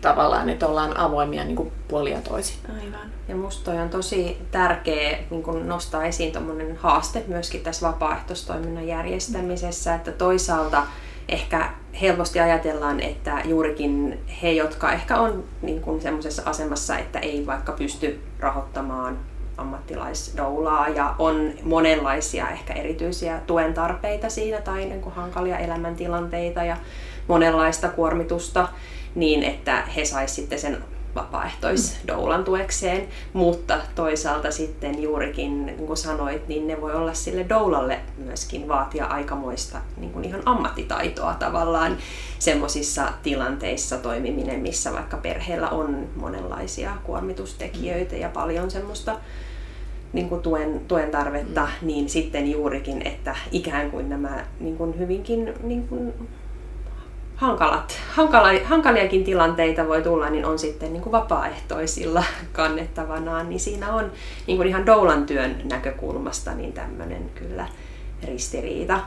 tavallaan, että ollaan avoimia niin kuin puolia toisin. Aivan. Ja musta toi on tosi tärkeä niin kun nostaa esiin tuommoinen haaste myöskin tässä vapaaehtoistoiminnan järjestämisessä, että toisaalta ehkä helposti ajatellaan, että juurikin he, jotka ehkä on niin semmoisessa asemassa, että ei vaikka pysty rahoittamaan ammattilaisdoulaa ja on monenlaisia ehkä erityisiä tuen tarpeita siinä tai niin kuin hankalia elämäntilanteita ja monenlaista kuormitusta, niin että he saisivat sitten sen vapaaehtoisdoulan tuekseen, mutta toisaalta sitten juurikin, niin kuin sanoit, niin ne voi olla sille doulalle myöskin vaatia aikamoista niin kuin ihan ammattitaitoa tavallaan semmoisissa tilanteissa toimiminen, missä vaikka perheellä on monenlaisia kuormitustekijöitä ja paljon semmoista niin kuin tuen, tuen tarvetta, mm. niin sitten juurikin, että ikään kuin nämä niin kuin hyvinkin niin kuin hankalat, hankala, hankaliakin tilanteita voi tulla, niin on sitten niin kuin vapaaehtoisilla kannettavanaan, niin siinä on niin kuin ihan doulan työn näkökulmasta niin tämmöinen kyllä ristiriita.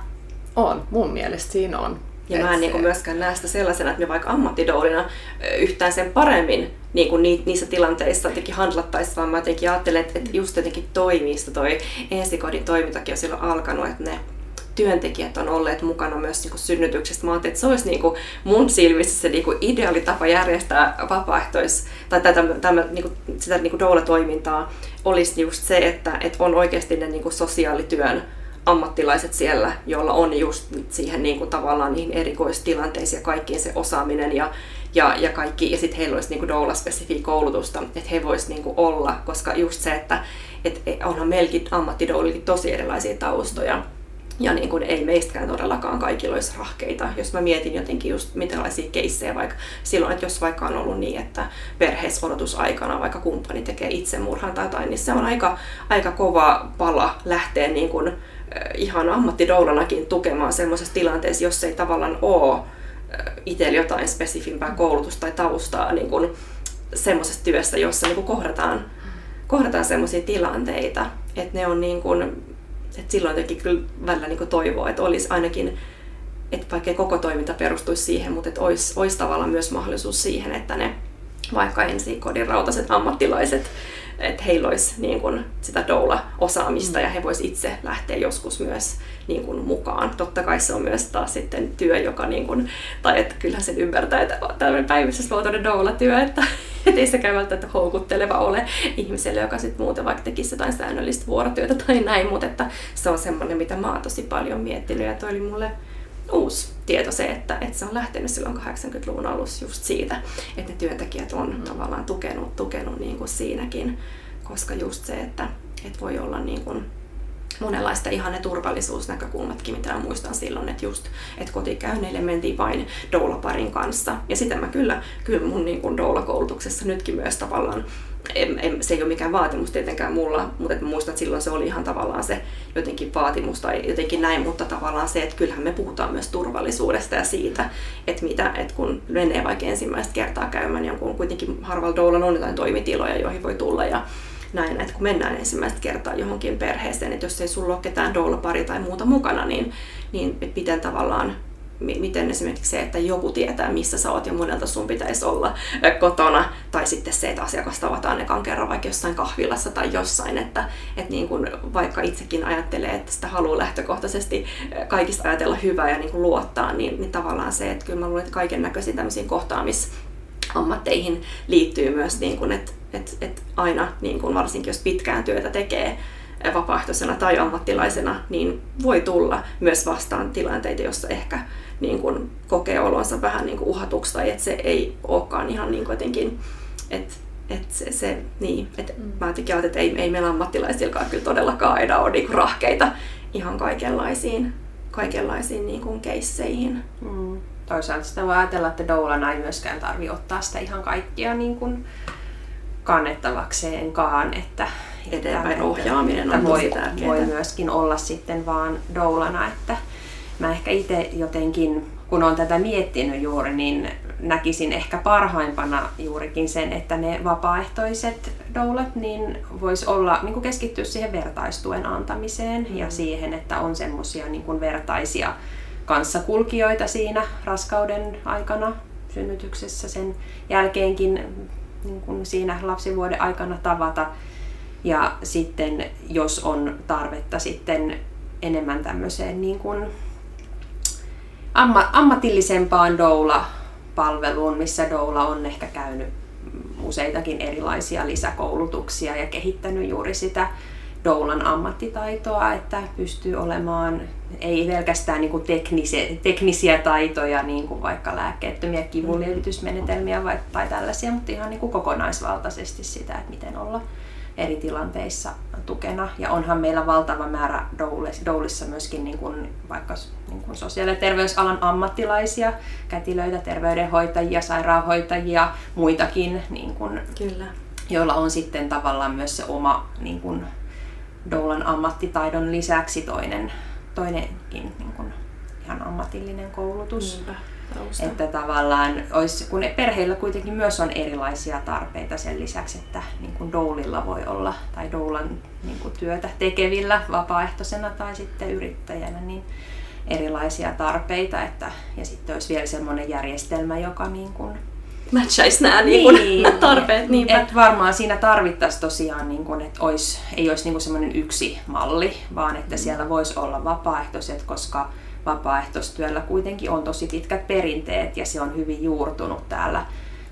On, mun mielestä siinä on. Ja mä en niin kuin myöskään näe sitä sellaisena, että me vaikka ammattidoulina yhtään sen paremmin niin kuin niissä tilanteissa jotenkin handlattaisiin, vaan mä jotenkin ajattelen, että just jotenkin toimii toi ensikodin toimintakin on silloin alkanut, että ne työntekijät on olleet mukana myös niin synnytyksestä. Mä ajattelin, että se olisi niin kuin mun silmissä se niin kuin ideaali tapa järjestää vapaaehtois- tai tätä, tämä, niin kuin, sitä niin kuin doula-toimintaa olisi just se, että, että on oikeasti ne niin kuin sosiaalityön ammattilaiset siellä, joilla on just siihen niin kuin tavallaan niihin erikoistilanteisiin ja kaikkiin se osaaminen ja, ja, ja kaikki, ja sitten heillä olisi niin doula-spesifiä koulutusta, että he voisivat niin olla, koska just se, että et, onhan meilläkin ammattidoulilla tosi erilaisia taustoja, Ja niin kuin ei meistäkään todellakaan kaikilla olisi rahkeita. Jos mä mietin jotenkin just minkälaisia keissejä vaikka silloin, että jos vaikka on ollut niin, että perheessä odotusaikana vaikka kumppani tekee itsemurhan tai jotain, niin se on aika, aika kova pala lähteä niin kuin, ihan ammattidoulanakin tukemaan semmoisessa tilanteessa, jos ei tavallaan ole itsellä jotain spesifimpää koulutusta tai taustaa niin kuin semmoisessa työssä, jossa niin kuin kohdataan, kohdataan semmoisia tilanteita, että ne on niin kuin, että silloin jotenkin kyllä välillä niin toivoa, että olisi ainakin, että vaikka koko toiminta perustuisi siihen, mutta että olisi, olisi tavallaan myös mahdollisuus siihen, että ne vaikka ensi kodin rautaset ammattilaiset että heillä olisi niin kuin, sitä doula-osaamista mm. ja he vois itse lähteä joskus myös niin kuin, mukaan. Totta kai se on myös taas sitten työ, joka, niin kuin, tai että kyllähän sen ymmärtää, että tämmöinen päivystysmuotoinen doula-työ, että et ei sekään välttämättä houkutteleva ole ihmiselle, joka sitten muuten vaikka tekisi jotain säännöllistä vuorotyötä tai näin, mutta että se on semmoinen, mitä mä oon tosi paljon miettinyt ja toi oli mulle uusi tieto se, että, että se on lähtenyt silloin 80-luvun alussa just siitä, että ne työntekijät on mm. tavallaan tukenut, tukenut niin kuin siinäkin, koska just se, että, että voi olla niin kuin monenlaista ihan ne turvallisuusnäkökulmatkin, mitä mä muistan silloin, että just, että kotikäynneille mentiin vain doulaparin kanssa. Ja sitä mä kyllä, kyllä mun niin kuin doula-koulutuksessa nytkin myös tavallaan en, en, se ei ole mikään vaatimus tietenkään mulla, mutta et muistan, että silloin se oli ihan tavallaan se jotenkin vaatimus tai jotenkin näin, mutta tavallaan se, että kyllähän me puhutaan myös turvallisuudesta ja siitä, että mitä, että kun menee vaikka ensimmäistä kertaa käymään jonkun kuitenkin harvalla doulan on jotain toimitiloja, joihin voi tulla ja näin, että kun mennään ensimmäistä kertaa johonkin perheeseen, että jos ei sulla ole ketään doula-pari tai muuta mukana, niin, niin miten tavallaan miten esimerkiksi se, että joku tietää, missä sä oot ja monelta sun pitäisi olla kotona, tai sitten se, että asiakas tavataan ekan kerran vaikka jossain kahvilassa tai jossain, että, että niin kuin vaikka itsekin ajattelee, että sitä haluaa lähtökohtaisesti kaikista ajatella hyvää ja niin kuin luottaa, niin, niin tavallaan se, että kyllä mä luulen, että kaiken näköisiin tämmöisiin kohtaamisammatteihin liittyy myös, niin kuin, että, että, että aina, niin kuin varsinkin jos pitkään työtä tekee, vapaaehtoisena tai ammattilaisena, niin voi tulla myös vastaan tilanteita, joissa ehkä niin kuin kokee olonsa vähän niin kuin uhatuksi tai että se ei olekaan ihan niin kuin jotenkin, että että se, se, niin, että mm. mä jotenkin että ei, ei meillä ammattilaisillakaan kyllä todellakaan aina ole niin rahkeita ihan kaikenlaisiin, kaikenlaisiin niin kuin keisseihin. Mm. Toisaalta sitä voi ajatella, että doulana ei myöskään tarvi ottaa sitä ihan kaikkia niin kuin kannettavakseenkaan, että eteenpäin ohjaaminen on voi, voi myöskin olla sitten vaan doulana, että mä ehkä itse jotenkin, kun on tätä miettinyt juuri, niin näkisin ehkä parhaimpana juurikin sen, että ne vapaaehtoiset doulat niin voisi olla, niin keskittyä siihen vertaistuen antamiseen mm. ja siihen, että on semmoisia niin vertaisia kanssakulkijoita siinä raskauden aikana, synnytyksessä sen jälkeenkin niin kuin siinä lapsivuoden aikana tavata. Ja sitten jos on tarvetta sitten enemmän tämmöiseen niin kuin amma, ammatillisempaan doula-palveluun, missä doula on ehkä käynyt useitakin erilaisia lisäkoulutuksia ja kehittänyt juuri sitä doulan ammattitaitoa, että pystyy olemaan ei pelkästään niin teknisiä, teknisiä taitoja, niin kuin vaikka lääkkeettömiä kivunlievitysmenetelmiä tai tällaisia, mutta ihan niin kuin kokonaisvaltaisesti sitä, että miten olla eri tilanteissa tukena. Ja onhan meillä valtava määrä Doulissa myöskin niin kuin vaikka niin kuin sosiaali- ja terveysalan ammattilaisia, kätilöitä, terveydenhoitajia, sairaanhoitajia, muitakin, niin kuin, Kyllä. joilla on sitten tavallaan myös se oma niin kuin, doulan ammattitaidon lisäksi toinen, toinenkin niin kuin, ihan ammatillinen koulutus. Niinpä tausta. Että tavallaan, olisi, kun perheillä kuitenkin myös on erilaisia tarpeita sen lisäksi, että niin kuin doulilla voi olla, tai doulan niin kuin työtä tekevillä vapaaehtoisena tai sitten yrittäjänä, niin erilaisia tarpeita. Että, ja sitten olisi vielä semmoinen järjestelmä, joka niin kuin, matchaisi nämä niin, niin, tarpeet. Niin, Et varmaan siinä tarvittaisiin tosiaan, niin kuin, että olisi, ei olisi niin semmoinen yksi malli, vaan että mm. siellä voisi olla vapaaehtoiset, koska vapaaehtoistyöllä kuitenkin on tosi pitkät perinteet ja se on hyvin juurtunut täällä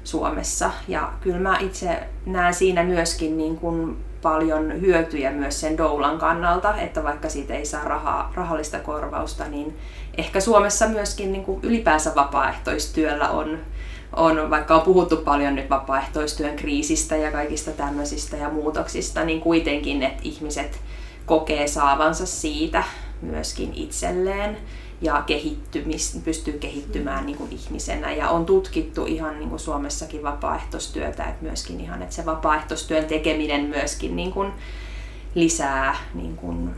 Suomessa. Ja kyllä mä itse näen siinä myöskin niin kuin paljon hyötyjä myös sen doulan kannalta, että vaikka siitä ei saa rahaa, rahallista korvausta, niin ehkä Suomessa myöskin niin kuin ylipäänsä vapaaehtoistyöllä on, on, vaikka on puhuttu paljon nyt vapaaehtoistyön kriisistä ja kaikista tämmöisistä ja muutoksista, niin kuitenkin, että ihmiset kokee saavansa siitä myöskin itselleen ja kehittymis, pystyy kehittymään niin kuin ihmisenä. Ja on tutkittu ihan niin kuin Suomessakin vapaaehtoistyötä, että myöskin ihan, että se vapaaehtoistyön tekeminen myöskin niin kuin lisää niin kuin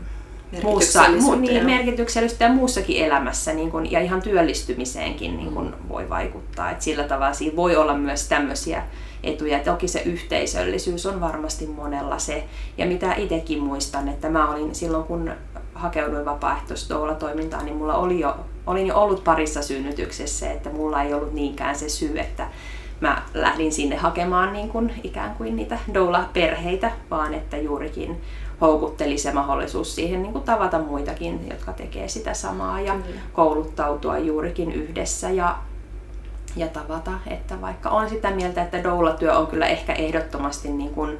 muussa, mu, niin, merkityksellistä ja muussakin elämässä niin kun, ja ihan työllistymiseenkin niin kun, voi vaikuttaa. Et sillä tavalla siinä voi olla myös tämmöisiä etuja. Toki se yhteisöllisyys on varmasti monella se. Ja mitä itsekin muistan, että mä olin silloin kun hakeuduin vapaaehtoistoimintään, niin mulla oli jo, olin jo ollut parissa synnytyksessä, että mulla ei ollut niinkään se syy, että mä lähdin sinne hakemaan niin kuin, ikään kuin niitä doula-perheitä, vaan että juurikin houkutteli se mahdollisuus siihen niin kuin tavata muitakin, jotka tekee sitä samaa ja Kyllä. kouluttautua juurikin yhdessä ja, ja tavata. Että vaikka on sitä mieltä, että doula-työ on kyllä ehkä ehdottomasti niin kuin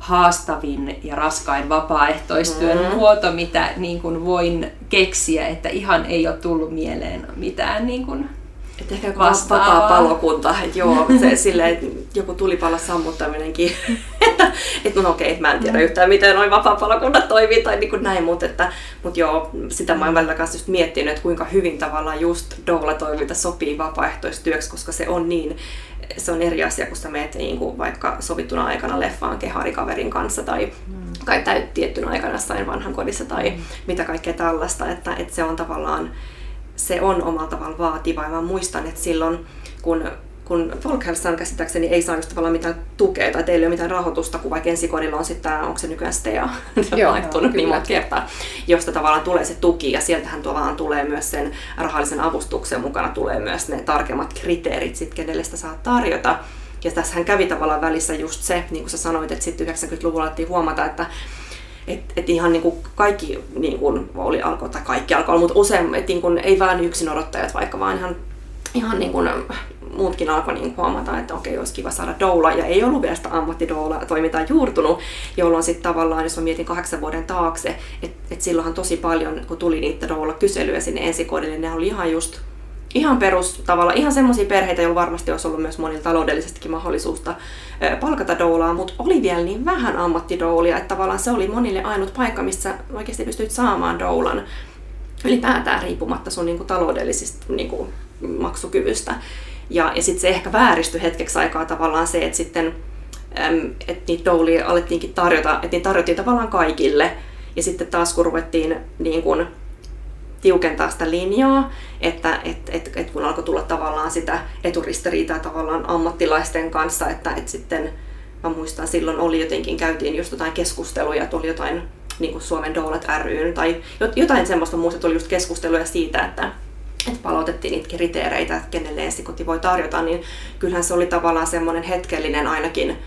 haastavin ja raskain vapaaehtoistyön mm. muoto, mitä niin kuin voin keksiä, että ihan ei ole tullut mieleen mitään niin kuin että ehkä vapaa palokunta, että joo, se silleen, että joku tulipalo sammuttaminenkin, että, että no okei, mä en tiedä mm. yhtään miten noin vapaa palokunnat toimii tai niin kuin näin, mutta, että, mutta joo, sitä mä oon välillä kanssa just miettinyt, että kuinka hyvin tavallaan just doula-toiminta sopii vapaaehtoistyöksi, koska se on niin, se on eri asia, kun sä meet niin kuin vaikka sovittuna aikana leffaan keharikaverin kanssa tai mm. kai tiettynä aikana jossain vanhan kodissa tai mm. mitä kaikkea tällaista, että, että se on tavallaan se on omalla tavalla vaativaa. Ja mä muistan, että silloin kun kun Folkhälsan käsittääkseni ei saanut tavallaan mitään tukea tai teillä ei ole mitään rahoitusta, kun vaikka ensikodilla on sitten onko se nykyään STEA, Joo, laittunut niin monta kertaa, josta tavallaan tulee se tuki ja sieltähän tavallaan tulee myös sen rahallisen avustuksen mukana tulee myös ne tarkemmat kriteerit sit, kenelle sitä saa tarjota. Ja tässähän kävi tavallaan välissä just se, niin kuin sä sanoit, että sitten 90-luvulla alettiin huomata, että et, et ihan niin kuin kaikki niin kuin oli alkoi, tai kaikki alkoi, mutta usein, et niin kuin, ei vain yksin odottajat, vaikka vaan ihan, ihan niin kuin, muutkin alkoi niin huomata, että okei, olisi kiva saada doula, ja ei ollut vielä sitä ammattidoula toimintaa juurtunut, jolloin sitten tavallaan, jos mä mietin kahdeksan vuoden taakse, että et silloinhan tosi paljon, kun tuli niitä doula-kyselyjä sinne ensikodille, ne oli ihan just ihan perus tavalla, ihan semmoisia perheitä, joilla varmasti olisi ollut myös monilla taloudellisestikin mahdollisuutta palkata doulaa, mutta oli vielä niin vähän ammattidoulia, että tavallaan se oli monille ainut paikka, missä oikeasti pystyt saamaan doulan. Ylipäätään riippumatta sun niinku taloudellisista niinku maksukyvystä. Ja, ja sitten se ehkä vääristyi hetkeksi aikaa tavallaan se, että sitten että niitä doulia alettiinkin tarjota, että niitä tarjottiin tavallaan kaikille. Ja sitten taas kun ruvettiin niin kun, tiukentaa sitä linjaa, että et, et, et kun alkoi tulla tavallaan sitä eturistiriitaa tavallaan ammattilaisten kanssa, että et sitten mä muistan silloin oli jotenkin, käytiin just jotain keskusteluja, että oli jotain niin kuin Suomen Doulat ryn tai jotain semmoista muuta, että oli just keskusteluja siitä, että, että palautettiin niitä kriteereitä, että kenelle ensikoti voi tarjota, niin kyllähän se oli tavallaan semmoinen hetkellinen ainakin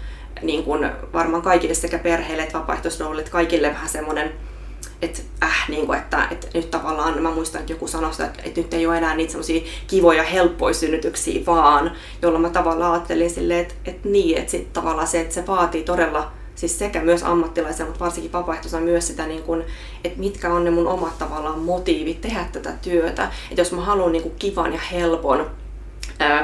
niin kuin varmaan kaikille sekä perheille että vapaaehtoisdoulle, kaikille vähän semmoinen että äh, niin kuin, että, että nyt tavallaan, mä muistan, että joku sanoi sitä, että, että nyt ei ole enää niitä semmoisia kivoja, helppoja synnytyksiä vaan, jolloin mä tavallaan ajattelin silleen, että, että niin, että sit tavallaan se, että se vaatii todella siis sekä myös ammattilaisia, mutta varsinkin vapaaehtoisena myös sitä, niin kuin, että mitkä on ne mun omat tavallaan motiivit tehdä tätä työtä. Että jos mä haluan niin kuin kivan ja helpon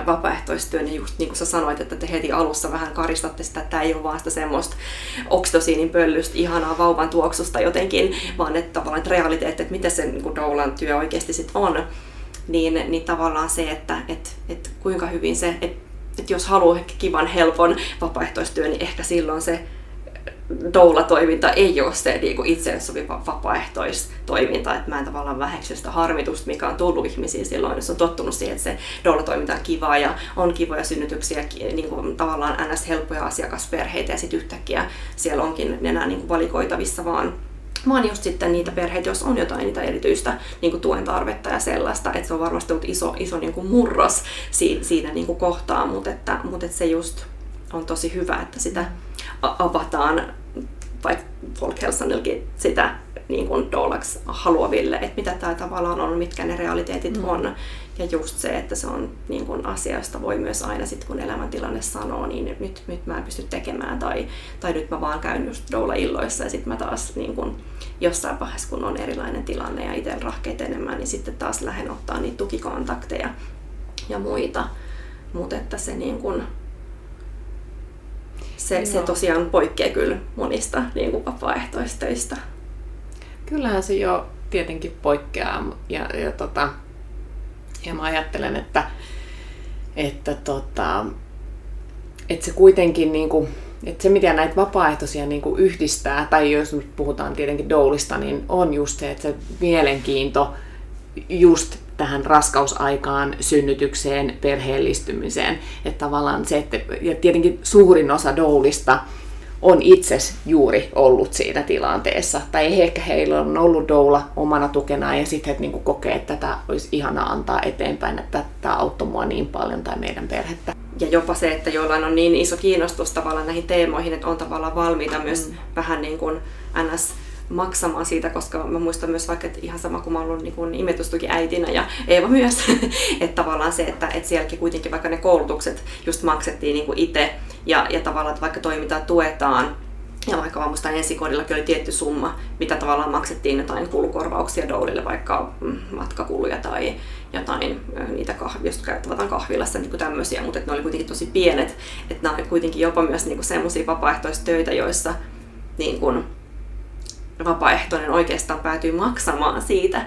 vapaaehtoistyön, niin just niin kuin sä sanoit, että te heti alussa vähän karistatte sitä, että tämä ei ole vaan sitä semmoista oksitosiinin pöllystä, ihanaa vauvan tuoksusta jotenkin, vaan että tavallaan että realiteetti, että mitä se niin kuin doulan työ oikeasti sitten on, niin, niin tavallaan se, että et, et kuinka hyvin se, että et jos haluaa kivan, helpon vapaaehtoistyön, niin ehkä silloin se doula-toiminta ei ole se niin itselle sopiva vapaaehtoistoiminta, että mä en tavallaan väheksy sitä harmitusta, mikä on tullut ihmisiin silloin, jos on tottunut siihen, että se doula-toiminta on kivaa ja on kivoja synnytyksiä, niin kuin tavallaan ns. helppoja asiakasperheitä ja sitten yhtäkkiä siellä onkin enää niin kuin valikoitavissa vaan vaan just sitten niitä perheitä, jos on jotain niitä erityistä niin kuin tuen tarvetta ja sellaista, että se on varmasti ollut iso, iso niin kuin murros siinä, siinä niin kuin kohtaa, mutta, että, mutta että se just on tosi hyvä, että sitä avataan vaikka Folkhälsanilkin sitä niin kuin doulaksi haluaville, että mitä tämä tavallaan on, mitkä ne realiteetit mm. on. Ja just se, että se on niin kuin asia, josta voi myös aina sitten kun elämäntilanne sanoo, niin nyt, nyt mä en pysty tekemään tai, tai nyt mä vaan käyn just doula-illoissa ja sitten mä taas niin kuin, jossain vaiheessa, kun on erilainen tilanne ja itse rahkeet enemmän, niin sitten taas lähden ottaa niitä tukikontakteja ja muita. Mutta että se niin kuin, se, se tosiaan poikkeaa kyllä monista niin kuin vapaaehtoistöistä. Kyllähän se jo tietenkin poikkeaa. Ja, ja, tota, ja mä ajattelen, että, että, tota, että se kuitenkin niin kuin, että se, mitä näitä vapaaehtoisia niin kuin yhdistää, tai jos nyt puhutaan tietenkin doulista, niin on just se, että se mielenkiinto just tähän raskausaikaan, synnytykseen, perheellistymiseen. Että tavallaan se, että, ja tietenkin suurin osa doulista on itse juuri ollut siinä tilanteessa. Tai ehkä heillä on ollut doula omana tukenaan ja sitten he niin kokee, että tätä olisi ihana antaa eteenpäin, että tämä auttoi mua niin paljon tai meidän perhettä. Ja jopa se, että jollain on niin iso kiinnostus tavallaan näihin teemoihin, että on tavallaan valmiita myös mm. vähän niin kuin ns maksamaan siitä, koska mä muistan myös vaikka, että ihan sama kuin mä ollut niin imetystuki äitinä ja Eeva myös, että tavallaan se, että, että sielläkin kuitenkin vaikka ne koulutukset just maksettiin niin itse ja, ja tavallaan, että vaikka toimintaa tuetaan, ja vaikka mä muistan ensikodillakin oli tietty summa, mitä tavallaan maksettiin jotain kulukorvauksia doulille, vaikka mm, matkakuluja tai jotain niitä kahvia, jos käyttävät kahvilassa, niin kuin tämmöisiä, mutta ne oli kuitenkin tosi pienet. Että nämä oli kuitenkin jopa myös niin semmoisia vapaaehtoistöitä, joissa niin kuin, vapaaehtoinen oikeastaan päätyy maksamaan siitä,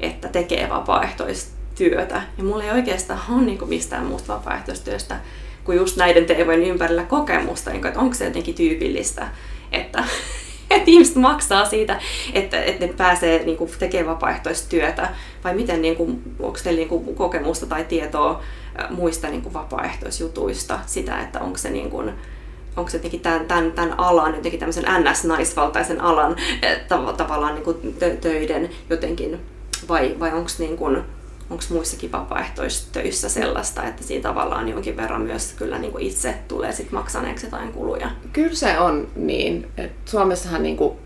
että tekee vapaaehtoistyötä. Ja mulla ei oikeastaan ole niin kuin mistään muusta vapaaehtoistyöstä kuin just näiden teemojen ympärillä kokemusta, niin kuin, että onko se jotenkin tyypillistä, että, että ihmiset maksaa siitä, että, että ne pääsee niin kuin, tekemään vapaaehtoistyötä, vai miten, niin kuin, onko teillä niin kuin, kokemusta tai tietoa muista niin kuin, vapaaehtoisjutuista, sitä, että onko se niin kuin, onko se jotenkin tämän, tämän, tämän alan, jotenkin tämmöisen NS-naisvaltaisen alan eh, tav- tavallaan niin kuin tö- töiden jotenkin, vai, vai onko niin kuin, onko muissakin vapaaehtoistöissä sellaista, että siinä tavallaan jonkin verran myös kyllä niin kuin itse tulee sit maksaneeksi jotain kuluja? Kyllä se on niin. että Suomessahan niin kuin,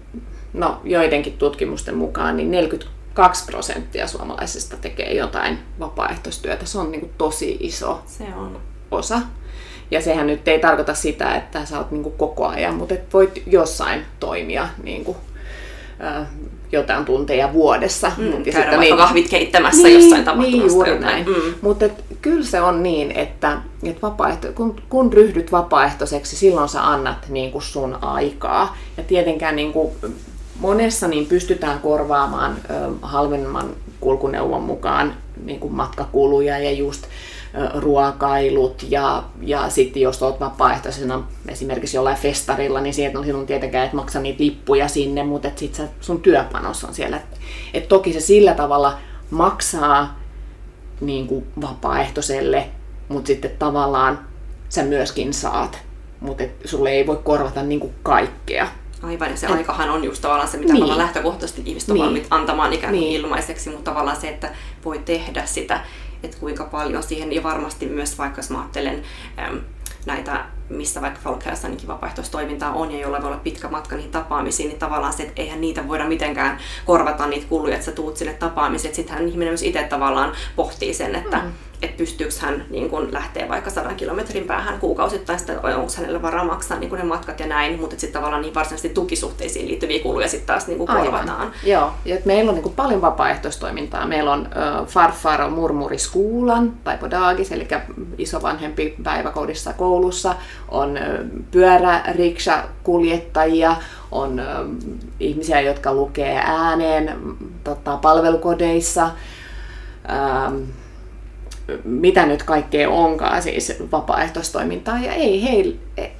no, joidenkin tutkimusten mukaan niin 42 prosenttia suomalaisista tekee jotain vapaaehtoistyötä. Se on niin kuin tosi iso se on. osa. Ja sehän nyt ei tarkoita sitä, että sä oot niin koko ajan, mutta et voit jossain toimia niin kuin, äh, jotain tunteja vuodessa. Mm, käydä vaikka niin, kahvit keittämässä niin, jossain tapahtumassa. Niin, juuri näin. Mm. Mutta kyllä se on niin, että, että vapaaehto, kun, kun ryhdyt vapaaehtoiseksi, silloin sä annat niin kuin sun aikaa. Ja tietenkään niin kuin, monessa niin pystytään korvaamaan ö, halvemman kulkuneuvon mukaan niin kuin matkakuluja ja just ruokailut ja, ja sitten jos olet vapaaehtoisena esimerkiksi jollain festarilla, niin sieltä on sinun tietenkään et maksa niitä lippuja sinne, mutta sitten sun työpanos on siellä. Et toki se sillä tavalla maksaa niin kuin vapaaehtoiselle, mutta sitten tavallaan sä myöskin saat, mutta sulle ei voi korvata niin kuin kaikkea. Aivan, ja se et, aikahan on just tavallaan se, mitä niin. lähtökohtaisesti ihmiset on niin. valmiit antamaan ikään kuin niin. ilmaiseksi, mutta tavallaan se, että voi tehdä sitä että kuinka paljon siihen, ja varmasti myös vaikka jos mä ajattelen äm, näitä, missä vaikka Folkhälsanikin vapaaehtoistoimintaa on ja jolla voi olla pitkä matka niihin tapaamisiin, niin tavallaan se, että eihän niitä voida mitenkään korvata niitä kuluja, että sä tuut sinne tapaamisiin, että sittenhän ihminen myös itse tavallaan pohtii sen, että mm. että pystyykö hän niin kun lähteä vaikka sadan kilometrin päähän kuukausittain, sitä, onko hänellä varaa maksaa niin ne matkat ja näin, mutta sitten tavallaan niin varsinaisesti tukisuhteisiin liittyviä kuluja sitten taas niin korvataan. Joo, ja meillä on niin paljon vapaaehtoistoimintaa. Meillä on äh, Farfar Murmuri Skuulan tai Podagis, eli isovanhempi päiväkodissa koulussa, on äh, pyörä-riksha kuljettajia, on ihmisiä, jotka lukee ääneen tota, palvelukodeissa, ähm, mitä nyt kaikkea onkaan, siis vapaaehtoistoimintaa, ja ei he,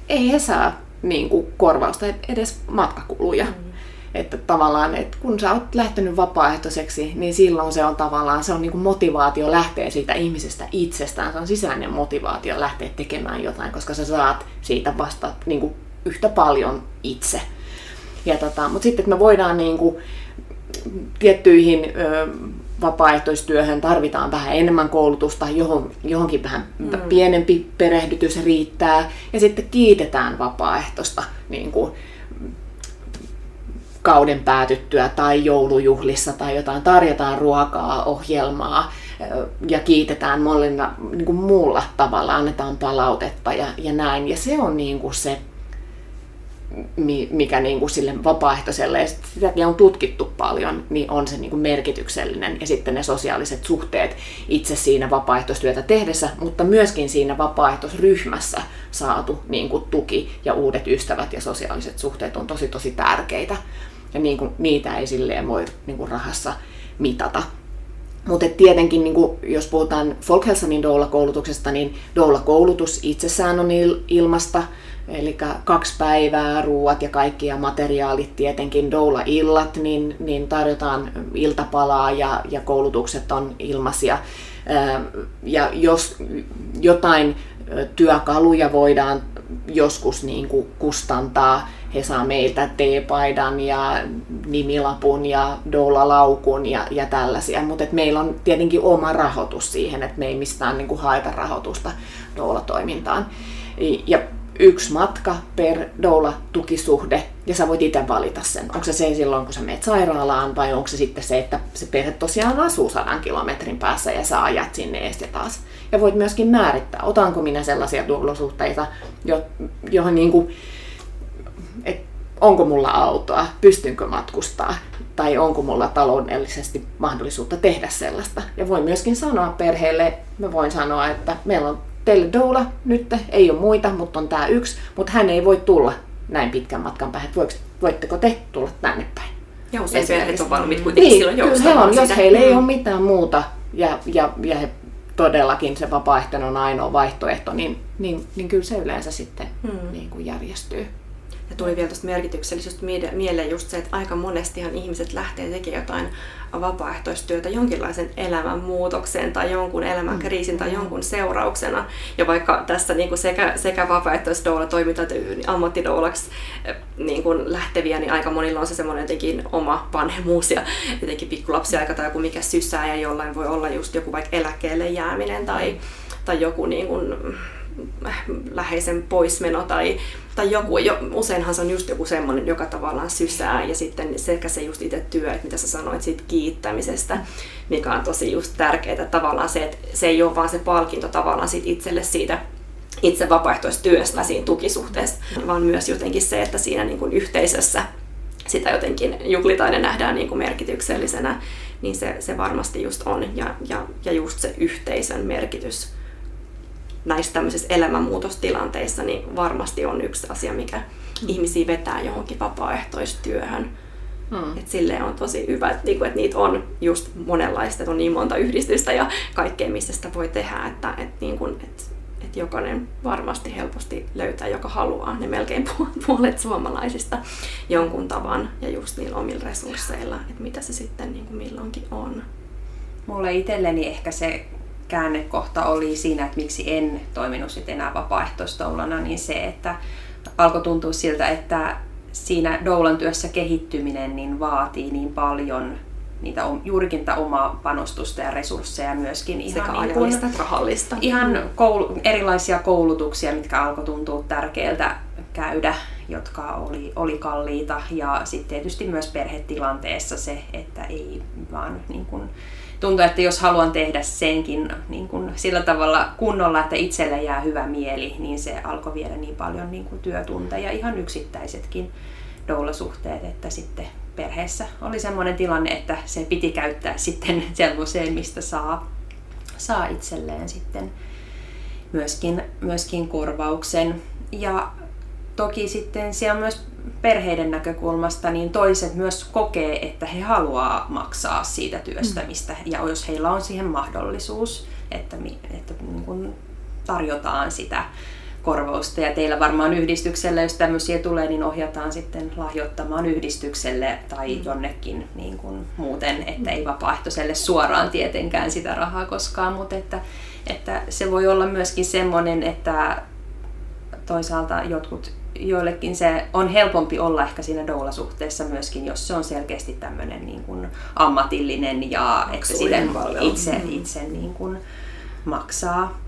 ei he saa niin kuin, korvausta edes matkakuluja. Mm. Että tavallaan, että kun sä oot lähtenyt vapaaehtoiseksi, niin silloin se on tavallaan, se on niin kuin motivaatio lähteä siitä ihmisestä itsestään. Se on sisäinen motivaatio lähteä tekemään jotain, koska sä saat siitä vasta niin kuin yhtä paljon itse. Ja tota, mutta sitten, että me voidaan niin kuin, tiettyihin ö, vapaaehtoistyöhön tarvitaan vähän enemmän koulutusta, johon, johonkin vähän mm. pienempi perehdytys riittää. Ja sitten kiitetään vapaaehtoista niin kuin, kauden päätyttyä tai joulujuhlissa tai jotain, tarjotaan ruokaa, ohjelmaa ja kiitetään molina niin kuin muulla tavalla, annetaan palautetta ja, ja näin. Ja se on niin kuin se mikä niin kuin sille vapaaehtoiselle, ja sitäkin on tutkittu paljon, niin on se niin kuin merkityksellinen. Ja sitten ne sosiaaliset suhteet itse siinä vapaaehtoistyötä tehdessä, mutta myöskin siinä vapaaehtoisryhmässä saatu niin kuin tuki ja uudet ystävät ja sosiaaliset suhteet on tosi tosi tärkeitä. ja niin kuin, niitä ei silleen voi niin kuin rahassa mitata. Mutta tietenkin, niin kuin, jos puhutaan Folkhälsanin doula-koulutuksesta, niin doula-koulutus itsessään on il- ilmasta, eli kaksi päivää, ruuat ja kaikki ja materiaalit tietenkin, doula-illat, niin, niin tarjotaan iltapalaa ja, ja koulutukset on ilmaisia. Ja jos jotain työkaluja voidaan joskus niin kuin kustantaa, he saa meiltä teepaidan ja nimilapun ja doulalaukun ja, ja tällaisia, mutta meillä on tietenkin oma rahoitus siihen, että me ei mistään niin kuin haeta rahoitusta doulatoimintaan. Ja yksi matka per doula-tukisuhde, ja sä voit itse valita sen. Onko se se silloin, kun sä menet sairaalaan, vai onko se sitten se, että se perhe tosiaan asuu sadan kilometrin päässä ja sä ajat sinne ees ja taas. Ja voit myöskin määrittää, otanko minä sellaisia doula-suhteita, johon niin kuin, et onko mulla autoa, pystynkö matkustaa, tai onko mulla taloudellisesti mahdollisuutta tehdä sellaista. Ja voin myöskin sanoa perheelle, mä voin sanoa, että meillä on teille doula nyt, ei ole muita, mutta on tämä yksi, mutta hän ei voi tulla näin pitkän matkan päähän, että voitteko te tulla tänne päin. Ja usein perheet on valmiit kuitenkin niin, silloin kyllä he on, jos heillä ei mm. ole mitään muuta ja, ja, ja he todellakin se vapaaehtoinen on ainoa vaihtoehto, niin, niin, niin kyllä se yleensä sitten hmm. niin kuin järjestyy. Ja tuli vielä tuosta merkityksellisyydestä mieleen just se, että aika monestihan ihmiset lähtee tekemään jotain vapaaehtoistyötä jonkinlaisen elämänmuutoksen tai jonkun elämänkriisin tai jonkun seurauksena. Ja vaikka tässä niin kuin sekä, sekä vapaaehtoisdoula toiminta että ammattidoulaksi eh, niin kuin lähteviä, niin aika monilla on se semmoinen jotenkin oma vanhemmuus ja jotenkin pikkulapsiaika tai joku mikä sysää ja jollain voi olla just joku vaikka eläkkeelle jääminen tai, tai joku niin kuin, läheisen poismeno tai, tai joku, jo, useinhan se on just joku semmoinen, joka tavallaan sysää ja sitten sekä se just itse työ, että mitä sä sanoit siitä kiittämisestä, mikä on tosi just tärkeää, tavallaan se, että se ei ole vaan se palkinto tavallaan siitä itselle siitä itse vapaaehtoistyöstä siinä tukisuhteessa, vaan myös jotenkin se, että siinä niin kuin yhteisössä sitä jotenkin juhlitaan ja nähdään niin kuin merkityksellisenä, niin se, se varmasti just on. Ja, ja, ja just se yhteisön merkitys näissä tämmöisissä elämänmuutostilanteissa niin varmasti on yksi asia, mikä mm. ihmisiä vetää johonkin vapaaehtoistyöhön. Mm. Et silleen on tosi hyvä, että, niinku, että niitä on just monenlaista, että on niin monta yhdistystä ja kaikkea, missä sitä voi tehdä, että, että, niinku, että, että jokainen varmasti helposti löytää, joka haluaa, ne melkein puolet suomalaisista jonkun tavan ja just niillä omilla resursseilla, että mitä se sitten niin kuin milloinkin on. Mulle itselleni ehkä se käännekohta oli siinä, että miksi en toiminut sitten enää vapaaehtoistoulana, niin se, että alkoi tuntua siltä, että siinä doulan työssä kehittyminen niin vaatii niin paljon niitä juurikin tätä omaa panostusta ja resursseja myöskin. Ihan Sekä niin kuin, rahallista. Ihan koulu, erilaisia koulutuksia, mitkä alkoi tuntua tärkeältä käydä, jotka oli, oli kalliita. Ja sitten tietysti myös perhetilanteessa se, että ei vaan niin kuin, tuntuu, että jos haluan tehdä senkin niin kuin sillä tavalla kunnolla, että itselle jää hyvä mieli, niin se alkoi viedä niin paljon niin kuin työtunteja, ihan yksittäisetkin doulasuhteet, että sitten perheessä oli semmoinen tilanne, että se piti käyttää sitten sellaiseen, mistä saa, saa itselleen sitten myöskin, myöskin korvauksen. Ja toki sitten siellä myös perheiden näkökulmasta, niin toiset myös kokee, että he haluaa maksaa siitä työstämistä. Mm. Ja jos heillä on siihen mahdollisuus, että, että niin kuin tarjotaan sitä korvausta. Ja teillä varmaan yhdistykselle, jos tämmöisiä tulee, niin ohjataan sitten lahjoittamaan yhdistykselle tai mm. jonnekin niin kuin muuten, että ei vapaaehtoiselle suoraan tietenkään sitä rahaa koskaan, mutta että, että se voi olla myöskin semmoinen, että toisaalta jotkut joillekin se on helpompi olla ehkä siinä doula-suhteessa myöskin, jos se on selkeästi tämmöinen niin kuin ammatillinen ja että sitä itse, mm. itse niin kuin maksaa.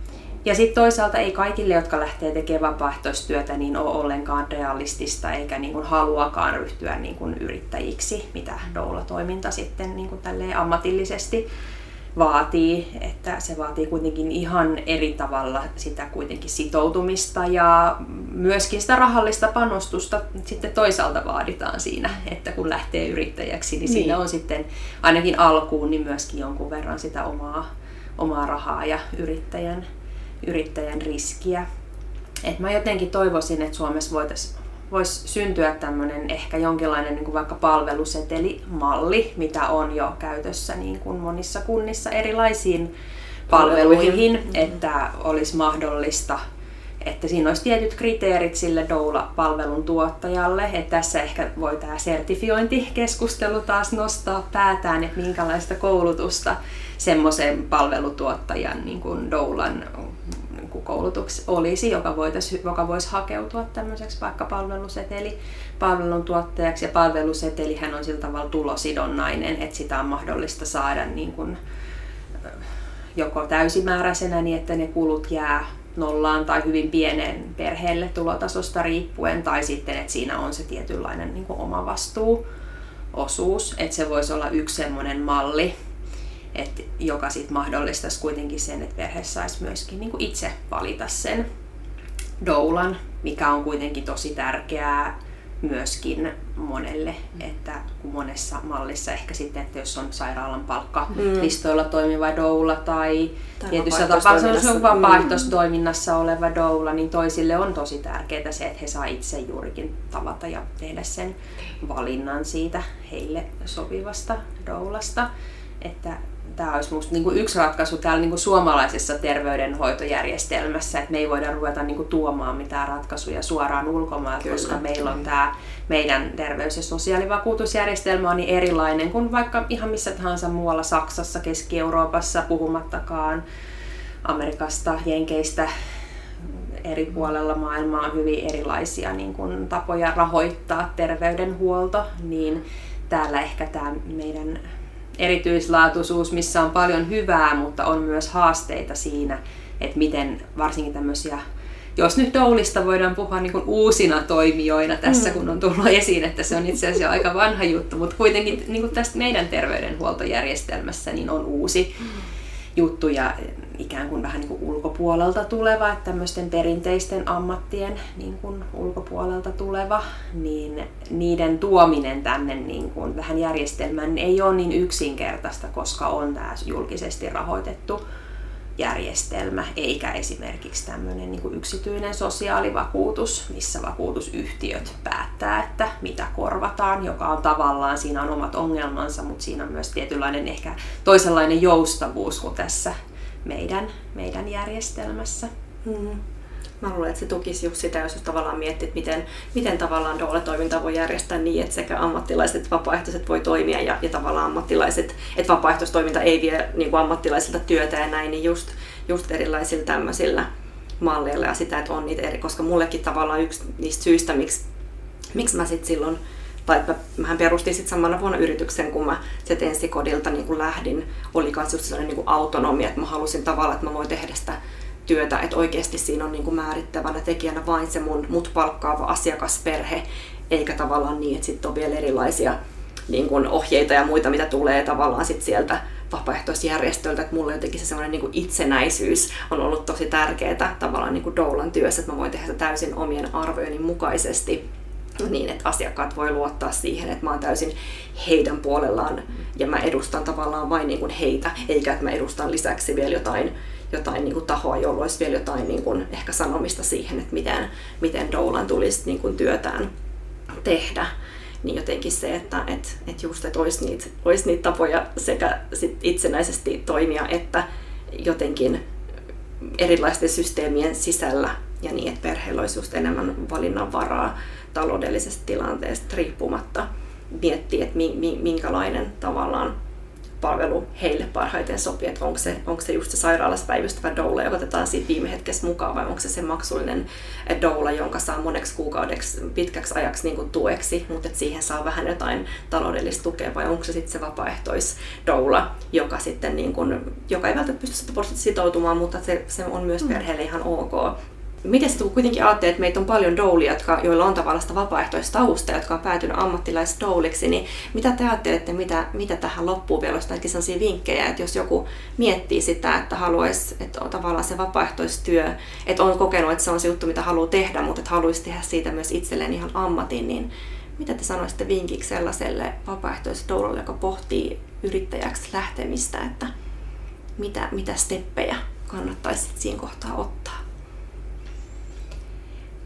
Ja sitten toisaalta ei kaikille, jotka lähtee tekemään vapaaehtoistyötä, niin ole ollenkaan realistista eikä niin kuin haluakaan ryhtyä niin kuin yrittäjiksi, mitä doula-toiminta sitten niin kuin ammatillisesti vaatii, että se vaatii kuitenkin ihan eri tavalla sitä kuitenkin sitoutumista ja myöskin sitä rahallista panostusta sitten toisaalta vaaditaan siinä, että kun lähtee yrittäjäksi, niin, niin. siinä on sitten ainakin alkuun niin myöskin jonkun verran sitä omaa, omaa rahaa ja yrittäjän, yrittäjän riskiä. Et mä jotenkin toivoisin, että Suomessa voitaisiin voisi syntyä tämmöinen ehkä jonkinlainen niin kuin vaikka palvelusetelimalli, mitä on jo käytössä niin kuin monissa kunnissa erilaisiin palveluihin, mm-hmm. että olisi mahdollista että siinä olisi tietyt kriteerit sille doula-palvelun tuottajalle. Että tässä ehkä voi tämä sertifiointikeskustelu taas nostaa päätään, että minkälaista koulutusta semmoisen palvelutuottajan niin kuin doulan kuin koulutuksi olisi, joka, voitaisi, joka voisi hakeutua tämmöiseksi vaikka palveluseteli palvelun tuottajaksi. Ja palvelusetelihän on sillä tavalla tulosidonnainen, että sitä on mahdollista saada niin kuin, joko täysimääräisenä niin, että ne kulut jää nollaan tai hyvin pieneen perheelle tulotasosta riippuen, tai sitten, että siinä on se tietynlainen niin oma vastuuosuus, että se voisi olla yksi semmoinen malli, että joka sitten mahdollistaisi kuitenkin sen, että perhe saisi myöskin niin kuin itse valita sen doulan, mikä on kuitenkin tosi tärkeää myöskin monelle, että kun monessa mallissa ehkä sitten, että jos on sairaalan palkkalistoilla mm. toimiva doula tai, tai tietyssä tapauksessa on vapaaehtoistoiminnassa oleva doula, niin toisille on tosi tärkeää se, että he saa itse juurikin tavata ja tehdä sen valinnan siitä heille sopivasta doulasta. Että tämä olisi minusta niin yksi ratkaisu täällä niin kuin suomalaisessa terveydenhoitojärjestelmässä, että me ei voida ruveta niin kuin tuomaan mitään ratkaisuja suoraan ulkomailta, Kyllä. koska meillä on tämä meidän terveys- ja sosiaalivakuutusjärjestelmä on niin erilainen kuin vaikka ihan missä tahansa muualla Saksassa, Keski-Euroopassa, puhumattakaan Amerikasta, Jenkeistä, eri puolella maailmaa on hyvin erilaisia niin kuin, tapoja rahoittaa terveydenhuolto, niin täällä ehkä tämä meidän erityislaatuisuus, missä on paljon hyvää, mutta on myös haasteita siinä, että miten varsinkin tämmöisiä jos nyt Doulista voidaan puhua niin kuin uusina toimijoina tässä, mm. kun on tullut esiin, että se on itse asiassa aika vanha juttu, mutta kuitenkin niin kuin tästä meidän terveydenhuoltojärjestelmässä niin on uusi mm. juttu ja ikään kuin vähän niin kuin ulkopuolelta tuleva, että tämmöisten perinteisten ammattien niin kuin ulkopuolelta tuleva, niin niiden tuominen tänne niin kuin tähän järjestelmään ei ole niin yksinkertaista, koska on tämä julkisesti rahoitettu järjestelmä, eikä esimerkiksi tämmöinen niin kuin yksityinen sosiaalivakuutus, missä vakuutusyhtiöt päättää, että mitä korvataan, joka on tavallaan, siinä on omat ongelmansa, mutta siinä on myös tietynlainen ehkä toisenlainen joustavuus kuin tässä meidän, meidän järjestelmässä. Mm. Mä luulen, että se tukisi just sitä, jos tavallaan miettit, miten, miten tavallaan doula-toiminta voi järjestää niin, että sekä ammattilaiset että vapaaehtoiset voi toimia ja, ja tavallaan ammattilaiset, että vapaaehtoistoiminta ei vie niin kuin ammattilaisilta työtä ja näin, niin just, just erilaisilla tämmöisillä malleilla ja sitä, että on niitä eri, koska mullekin tavallaan yksi niistä syistä, miksi, miksi mä sitten silloin tai että mähän perustin sitten samana vuonna yrityksen, kun mä sieltä ensikodilta niin kuin lähdin, oli myös just sellainen niin autonomia, että mä halusin tavallaan, että mä voin tehdä sitä työtä, että oikeasti siinä on niin kuin määrittävänä tekijänä vain se mun, mut palkkaava asiakasperhe, eikä tavallaan niin, että sitten on vielä erilaisia niin kuin ohjeita ja muita, mitä tulee tavallaan sit sieltä vapaaehtoisjärjestöltä, että mulle jotenkin se semmoinen niin itsenäisyys on ollut tosi tärkeää tavallaan niin kuin doulan työssä, että mä voin tehdä täysin omien arvojeni mukaisesti niin, että asiakkaat voi luottaa siihen, että mä oon täysin heidän puolellaan ja mä edustan tavallaan vain niin kuin heitä, eikä että mä edustan lisäksi vielä jotain, jotain niin kuin tahoa, jolla olisi vielä jotain niin kuin ehkä sanomista siihen, että miten, miten Doulan tulisi niin kuin työtään tehdä. Niin jotenkin se, että et, et just, että olisi niitä, olisi niitä tapoja sekä sit itsenäisesti toimia, että jotenkin erilaisten systeemien sisällä ja niin, että perheellä olisi just enemmän valinnanvaraa taloudellisesta tilanteesta riippumatta miettiä, että minkälainen tavallaan palvelu heille parhaiten sopii, että onko se, onko se just se sairaalassa päivystävä doula, joka otetaan siitä viime hetkessä mukaan, vai onko se se maksullinen doula, jonka saa moneksi kuukaudeksi pitkäksi ajaksi niin kuin tueksi, mutta että siihen saa vähän jotain taloudellista tukea, vai onko se sitten se vapaaehtoisdoula, joka sitten niin kuin, joka ei välttämättä pysty sitoutumaan, mutta se, se on myös mm. perheelle ihan ok miten sitten kuitenkin ajattelee, että meitä on paljon doulia, jotka, joilla on tavallaan sitä vapaaehtoistausta, jotka on päätynyt ammattilaisdouliksi, niin mitä te ajattelette, mitä, mitä tähän loppuu vielä, olisi sellaisia vinkkejä, että jos joku miettii sitä, että haluaisi, että on tavallaan se vapaaehtoistyö, että on kokenut, että se on se juttu, mitä haluaa tehdä, mutta että haluaisi tehdä siitä myös itselleen ihan ammatin, niin mitä te sanoisitte vinkiksi sellaiselle vapaaehtoisdoulalle, joka pohtii yrittäjäksi lähtemistä, että mitä, mitä steppejä kannattaisi siinä kohtaa ottaa?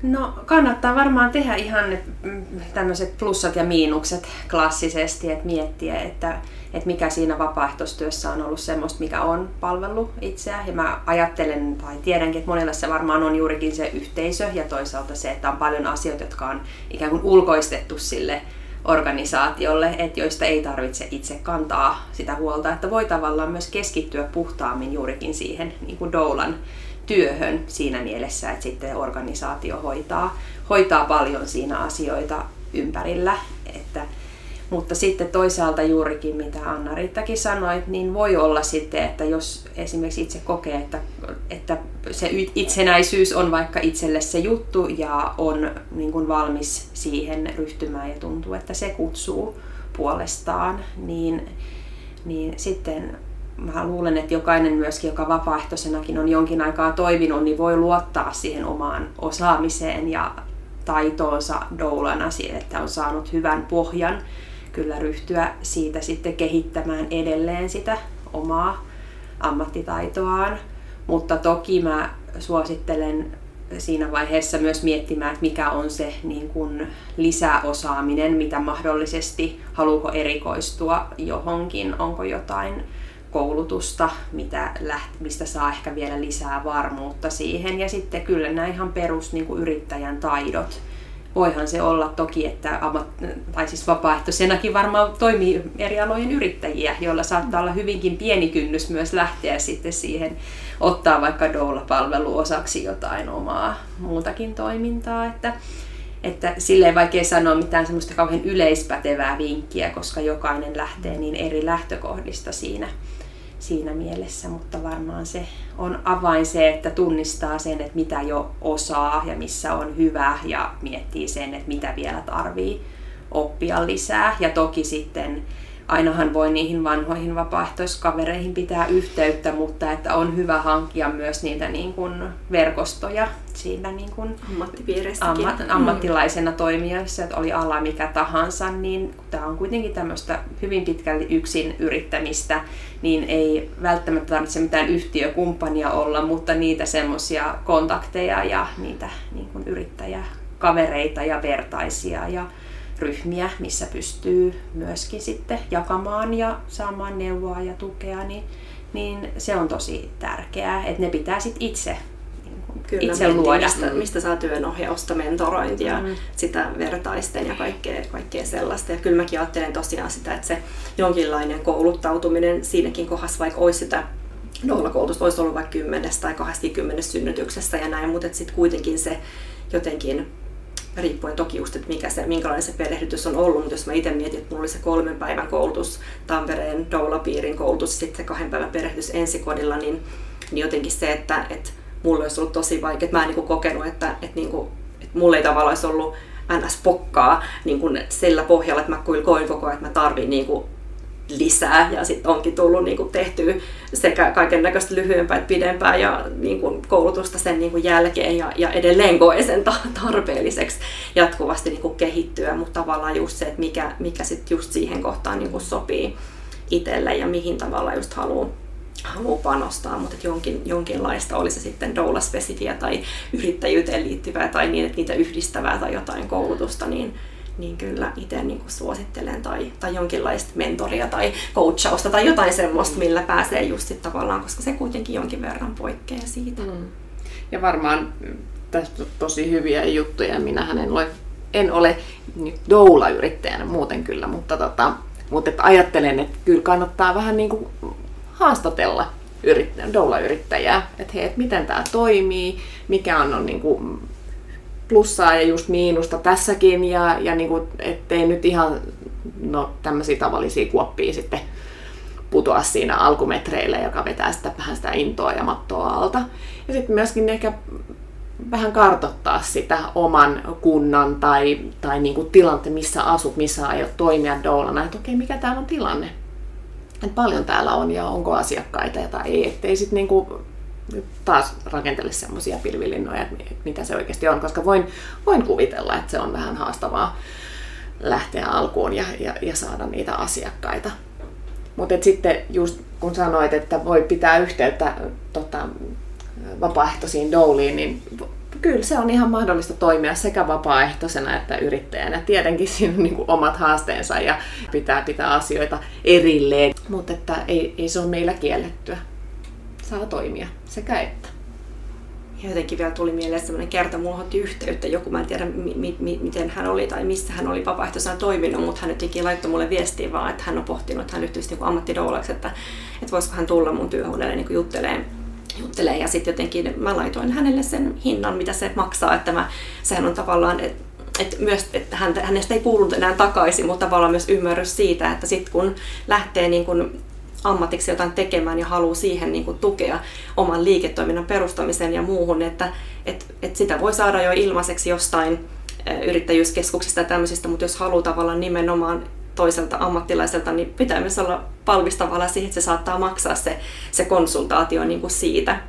No kannattaa varmaan tehdä ihan mm, tämmöiset plussat ja miinukset klassisesti, että miettiä, että, että mikä siinä vapaaehtoistyössä on ollut semmoista, mikä on palvellut itseä. Ja mä ajattelen tai tiedänkin, että monilla se varmaan on juurikin se yhteisö ja toisaalta se, että on paljon asioita, jotka on ikään kuin ulkoistettu sille organisaatiolle, että joista ei tarvitse itse kantaa sitä huolta, että voi tavallaan myös keskittyä puhtaammin juurikin siihen niin kuin doulan työhön siinä mielessä, että sitten organisaatio hoitaa, hoitaa paljon siinä asioita ympärillä. Että, mutta sitten toisaalta juurikin, mitä Anna-Riittakin sanoi, niin voi olla sitten, että jos esimerkiksi itse kokee, että, että se itsenäisyys on vaikka itselle se juttu ja on niin kuin valmis siihen ryhtymään ja tuntuu, että se kutsuu puolestaan, niin, niin sitten mä luulen, että jokainen myöskin, joka vapaaehtoisenakin on jonkin aikaa toiminut, niin voi luottaa siihen omaan osaamiseen ja taitoonsa doulana siihen, että on saanut hyvän pohjan kyllä ryhtyä siitä sitten kehittämään edelleen sitä omaa ammattitaitoaan. Mutta toki mä suosittelen siinä vaiheessa myös miettimään, että mikä on se niin kuin lisäosaaminen, mitä mahdollisesti, haluuko erikoistua johonkin, onko jotain koulutusta, mitä läht, mistä saa ehkä vielä lisää varmuutta siihen. Ja sitten kyllä nämä ihan perus niin kuin yrittäjän taidot. Voihan se olla toki, että ammat, tai siis vapaaehtoisenakin varmaan toimii eri alojen yrittäjiä, joilla saattaa olla hyvinkin pieni kynnys myös lähteä sitten siihen, ottaa vaikka doula-palvelu osaksi jotain omaa muutakin toimintaa. Että, että silleen vaikea sanoa mitään semmoista kauhean yleispätevää vinkkiä, koska jokainen lähtee niin eri lähtökohdista siinä siinä mielessä, mutta varmaan se on avain se, että tunnistaa sen, että mitä jo osaa ja missä on hyvä ja miettii sen, että mitä vielä tarvii oppia lisää. Ja toki sitten ainahan voi niihin vanhoihin vapaaehtoiskavereihin pitää yhteyttä, mutta että on hyvä hankkia myös niitä niin kuin verkostoja siinä niin kuin ammat, mm. ammattilaisena toimijassa, että oli ala mikä tahansa, niin tämä on kuitenkin tämmöistä hyvin pitkälti yksin yrittämistä, niin ei välttämättä tarvitse mitään yhtiökumppania olla, mutta niitä semmoisia kontakteja ja niitä niin kuin yrittäjäkavereita ja vertaisia ja ryhmiä, missä pystyy myöskin sitten jakamaan ja saamaan neuvoa ja tukea, niin, niin se on tosi tärkeää, että ne pitää sitten itse niin Kyllä, itse luoda. Mistä, mistä saa työnohjausta, mentorointia, mm. sitä vertaisten ja kaikkea, kaikkea sellaista. Ja kyllä mäkin ajattelen tosiaan sitä, että se jonkinlainen kouluttautuminen siinäkin kohdassa, vaikka olisi sitä nollakoulutusta, olisi ollut vaikka kymmenestä tai 20 synnytyksessä ja näin, mutta sitten kuitenkin se jotenkin riippuen toki just, että mikä se, minkälainen se perehdytys on ollut, mutta jos mä itse mietin, että mulla oli se kolmen päivän koulutus, Tampereen doula-piirin koulutus sitten se kahden päivän perehdytys ensikodilla, niin, niin jotenkin se, että, että mulla olisi ollut tosi vaikea, että mä en niin kuin kokenut, että, että, niin kuin, että mulla ei tavallaan olisi ollut ns-pokkaa niin kuin sillä pohjalla, että mä koin koko ajan, että mä tarvin niin kuin lisää ja sitten onkin tullut niin kuin tehtyä sekä kaiken näköistä lyhyempää että pidempää ja niin kuin koulutusta sen niin kuin jälkeen ja, ja edelleen koen sen tarpeelliseksi jatkuvasti niin kuin kehittyä, mutta tavallaan just se, että mikä, mikä sitten just siihen kohtaan niin kuin sopii itselle ja mihin tavalla just haluaa haluaa panostaa, mutta jonkin, jonkinlaista, oli se sitten doula-spesifiä tai yrittäjyyteen liittyvää tai niin, että niitä yhdistävää tai jotain koulutusta, niin, niin kyllä itse niin suosittelen tai, tai jonkinlaista mentoria tai coachausta tai jotain semmoista, millä pääsee just sit tavallaan, koska se kuitenkin jonkin verran poikkeaa siitä. Mm. Ja varmaan tästä on tosi hyviä juttuja. Minähän en ole, en ole nyt doula-yrittäjänä muuten kyllä, mutta, tota, mutta että ajattelen, että kyllä kannattaa vähän niin kuin haastatella doula-yrittäjää, että hei, että miten tämä toimii, mikä on, on niin kuin plussaa ja just miinusta tässäkin ja, ja niin kuin, ettei nyt ihan no, tämmöisiä tavallisia kuoppia sitten putoa siinä alkumetreillä, joka vetää sitä vähän sitä intoa ja mattoa alta. Ja sitten myöskin ehkä vähän kartottaa sitä oman kunnan tai, tai niin kuin tilanteen, missä asut, missä aiot toimia doulana, että okei, mikä täällä on tilanne. Että paljon täällä on ja onko asiakkaita tai ei, ettei sitten niin kuin taas rakentele semmoisia pilvilinnoja, että mitä se oikeasti on, koska voin, voin kuvitella, että se on vähän haastavaa lähteä alkuun ja, ja, ja saada niitä asiakkaita. Mutta sitten just kun sanoit, että voi pitää yhteyttä tota, vapaaehtoisiin douliin, niin kyllä se on ihan mahdollista toimia sekä vapaaehtoisena että yrittäjänä. Tietenkin siinä on niin omat haasteensa ja pitää pitää asioita erilleen, mutta että ei, ei se ole meillä kiellettyä. Saa toimia sekä että. Ja jotenkin vielä tuli mieleen sellainen kerta, mulla otti yhteyttä joku, mä en tiedä mi- mi- miten hän oli tai missä hän oli vapaaehtoisena toiminut, mutta hän jotenkin laittoi mulle viestiä vaan, että hän on pohtinut, että hän ryhtyisi joku ammattidoulaksi, että, että voisiko hän tulla mun työhuoneelle niin juttelee juttelee ja sitten jotenkin mä laitoin hänelle sen hinnan, mitä se maksaa, että mä, sehän on tavallaan, että et myös, että hänestä ei kuulunut enää takaisin, mutta tavallaan myös ymmärrys siitä, että sitten kun lähtee niin kun ammatiksi jotain tekemään ja haluaa siihen niin kuin tukea oman liiketoiminnan perustamisen ja muuhun, että et, et sitä voi saada jo ilmaiseksi jostain yrittäjyyskeskuksista ja tämmöisistä, mutta jos haluaa tavallaan nimenomaan toiselta ammattilaiselta, niin pitää myös olla valmis tavallaan siihen, että se saattaa maksaa se, se konsultaatio niin kuin siitä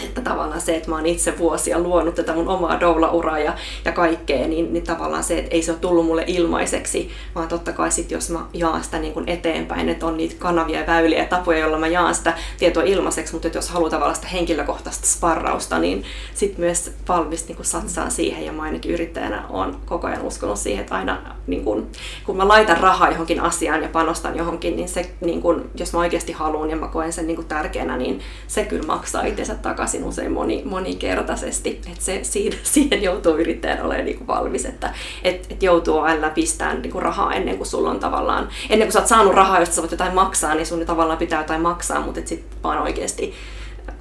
että tavallaan se, että mä oon itse vuosia luonut tätä mun omaa doula-uraa ja, ja kaikkea, niin, niin tavallaan se, että ei se ole tullut mulle ilmaiseksi, vaan totta kai sit, jos mä jaan sitä niin kuin eteenpäin, että on niitä kanavia ja väyliä ja tapoja, joilla mä jaan sitä tietoa ilmaiseksi, mutta jos haluaa tavallaan sitä henkilökohtaista sparrausta, niin sit myös valmis niin kuin satsaa siihen. Ja mä ainakin yrittäjänä on koko ajan uskonut siihen, että aina niin kuin, kun mä laitan rahaa johonkin asiaan ja panostan johonkin, niin se, niin kuin, jos mä oikeasti haluan ja mä koen sen niin tärkeänä, niin se kyllä maksaa itsensä takaisin takaisin usein moni, monikertaisesti. Että se, siihen, siihen joutuu yrittäjän olemaan niin kuin valmis, että et, et joutuu aina pistämään niin kuin rahaa ennen kuin sulla on tavallaan, ennen kuin sä oot saanut rahaa, josta sä voit jotain maksaa, niin sun tavallaan pitää jotain maksaa, mutta sitten vaan oikeasti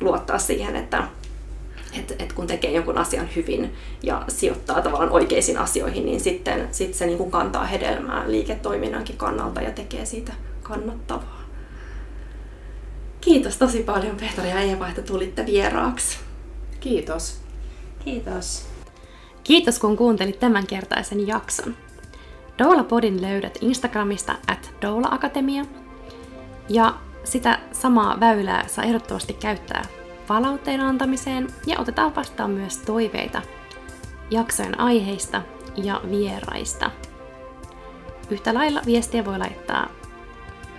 luottaa siihen, että et, et kun tekee jonkun asian hyvin ja sijoittaa tavallaan oikeisiin asioihin, niin sitten sit se niin kuin kantaa hedelmää liiketoiminnankin kannalta ja tekee siitä kannattavaa. Kiitos tosi paljon Petra ja Eeva, että tulitte vieraaksi. Kiitos. Kiitos. Kiitos kun kuuntelit tämänkertaisen jakson. Doula Podin löydät Instagramista at Doula Akatemia. Ja sitä samaa väylää saa ehdottomasti käyttää palautteen antamiseen ja otetaan vastaan myös toiveita jaksojen aiheista ja vieraista. Yhtä lailla viestiä voi laittaa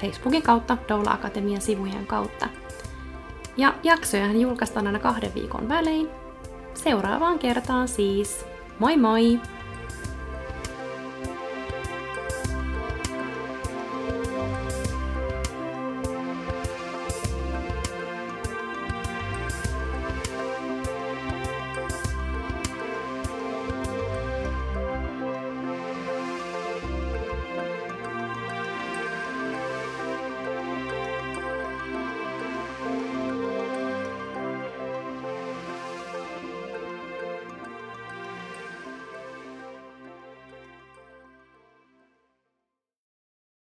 Facebookin kautta, Doula Akatemian sivujen kautta. Ja jaksojahan julkaistaan aina kahden viikon välein. Seuraavaan kertaan siis. Moi moi!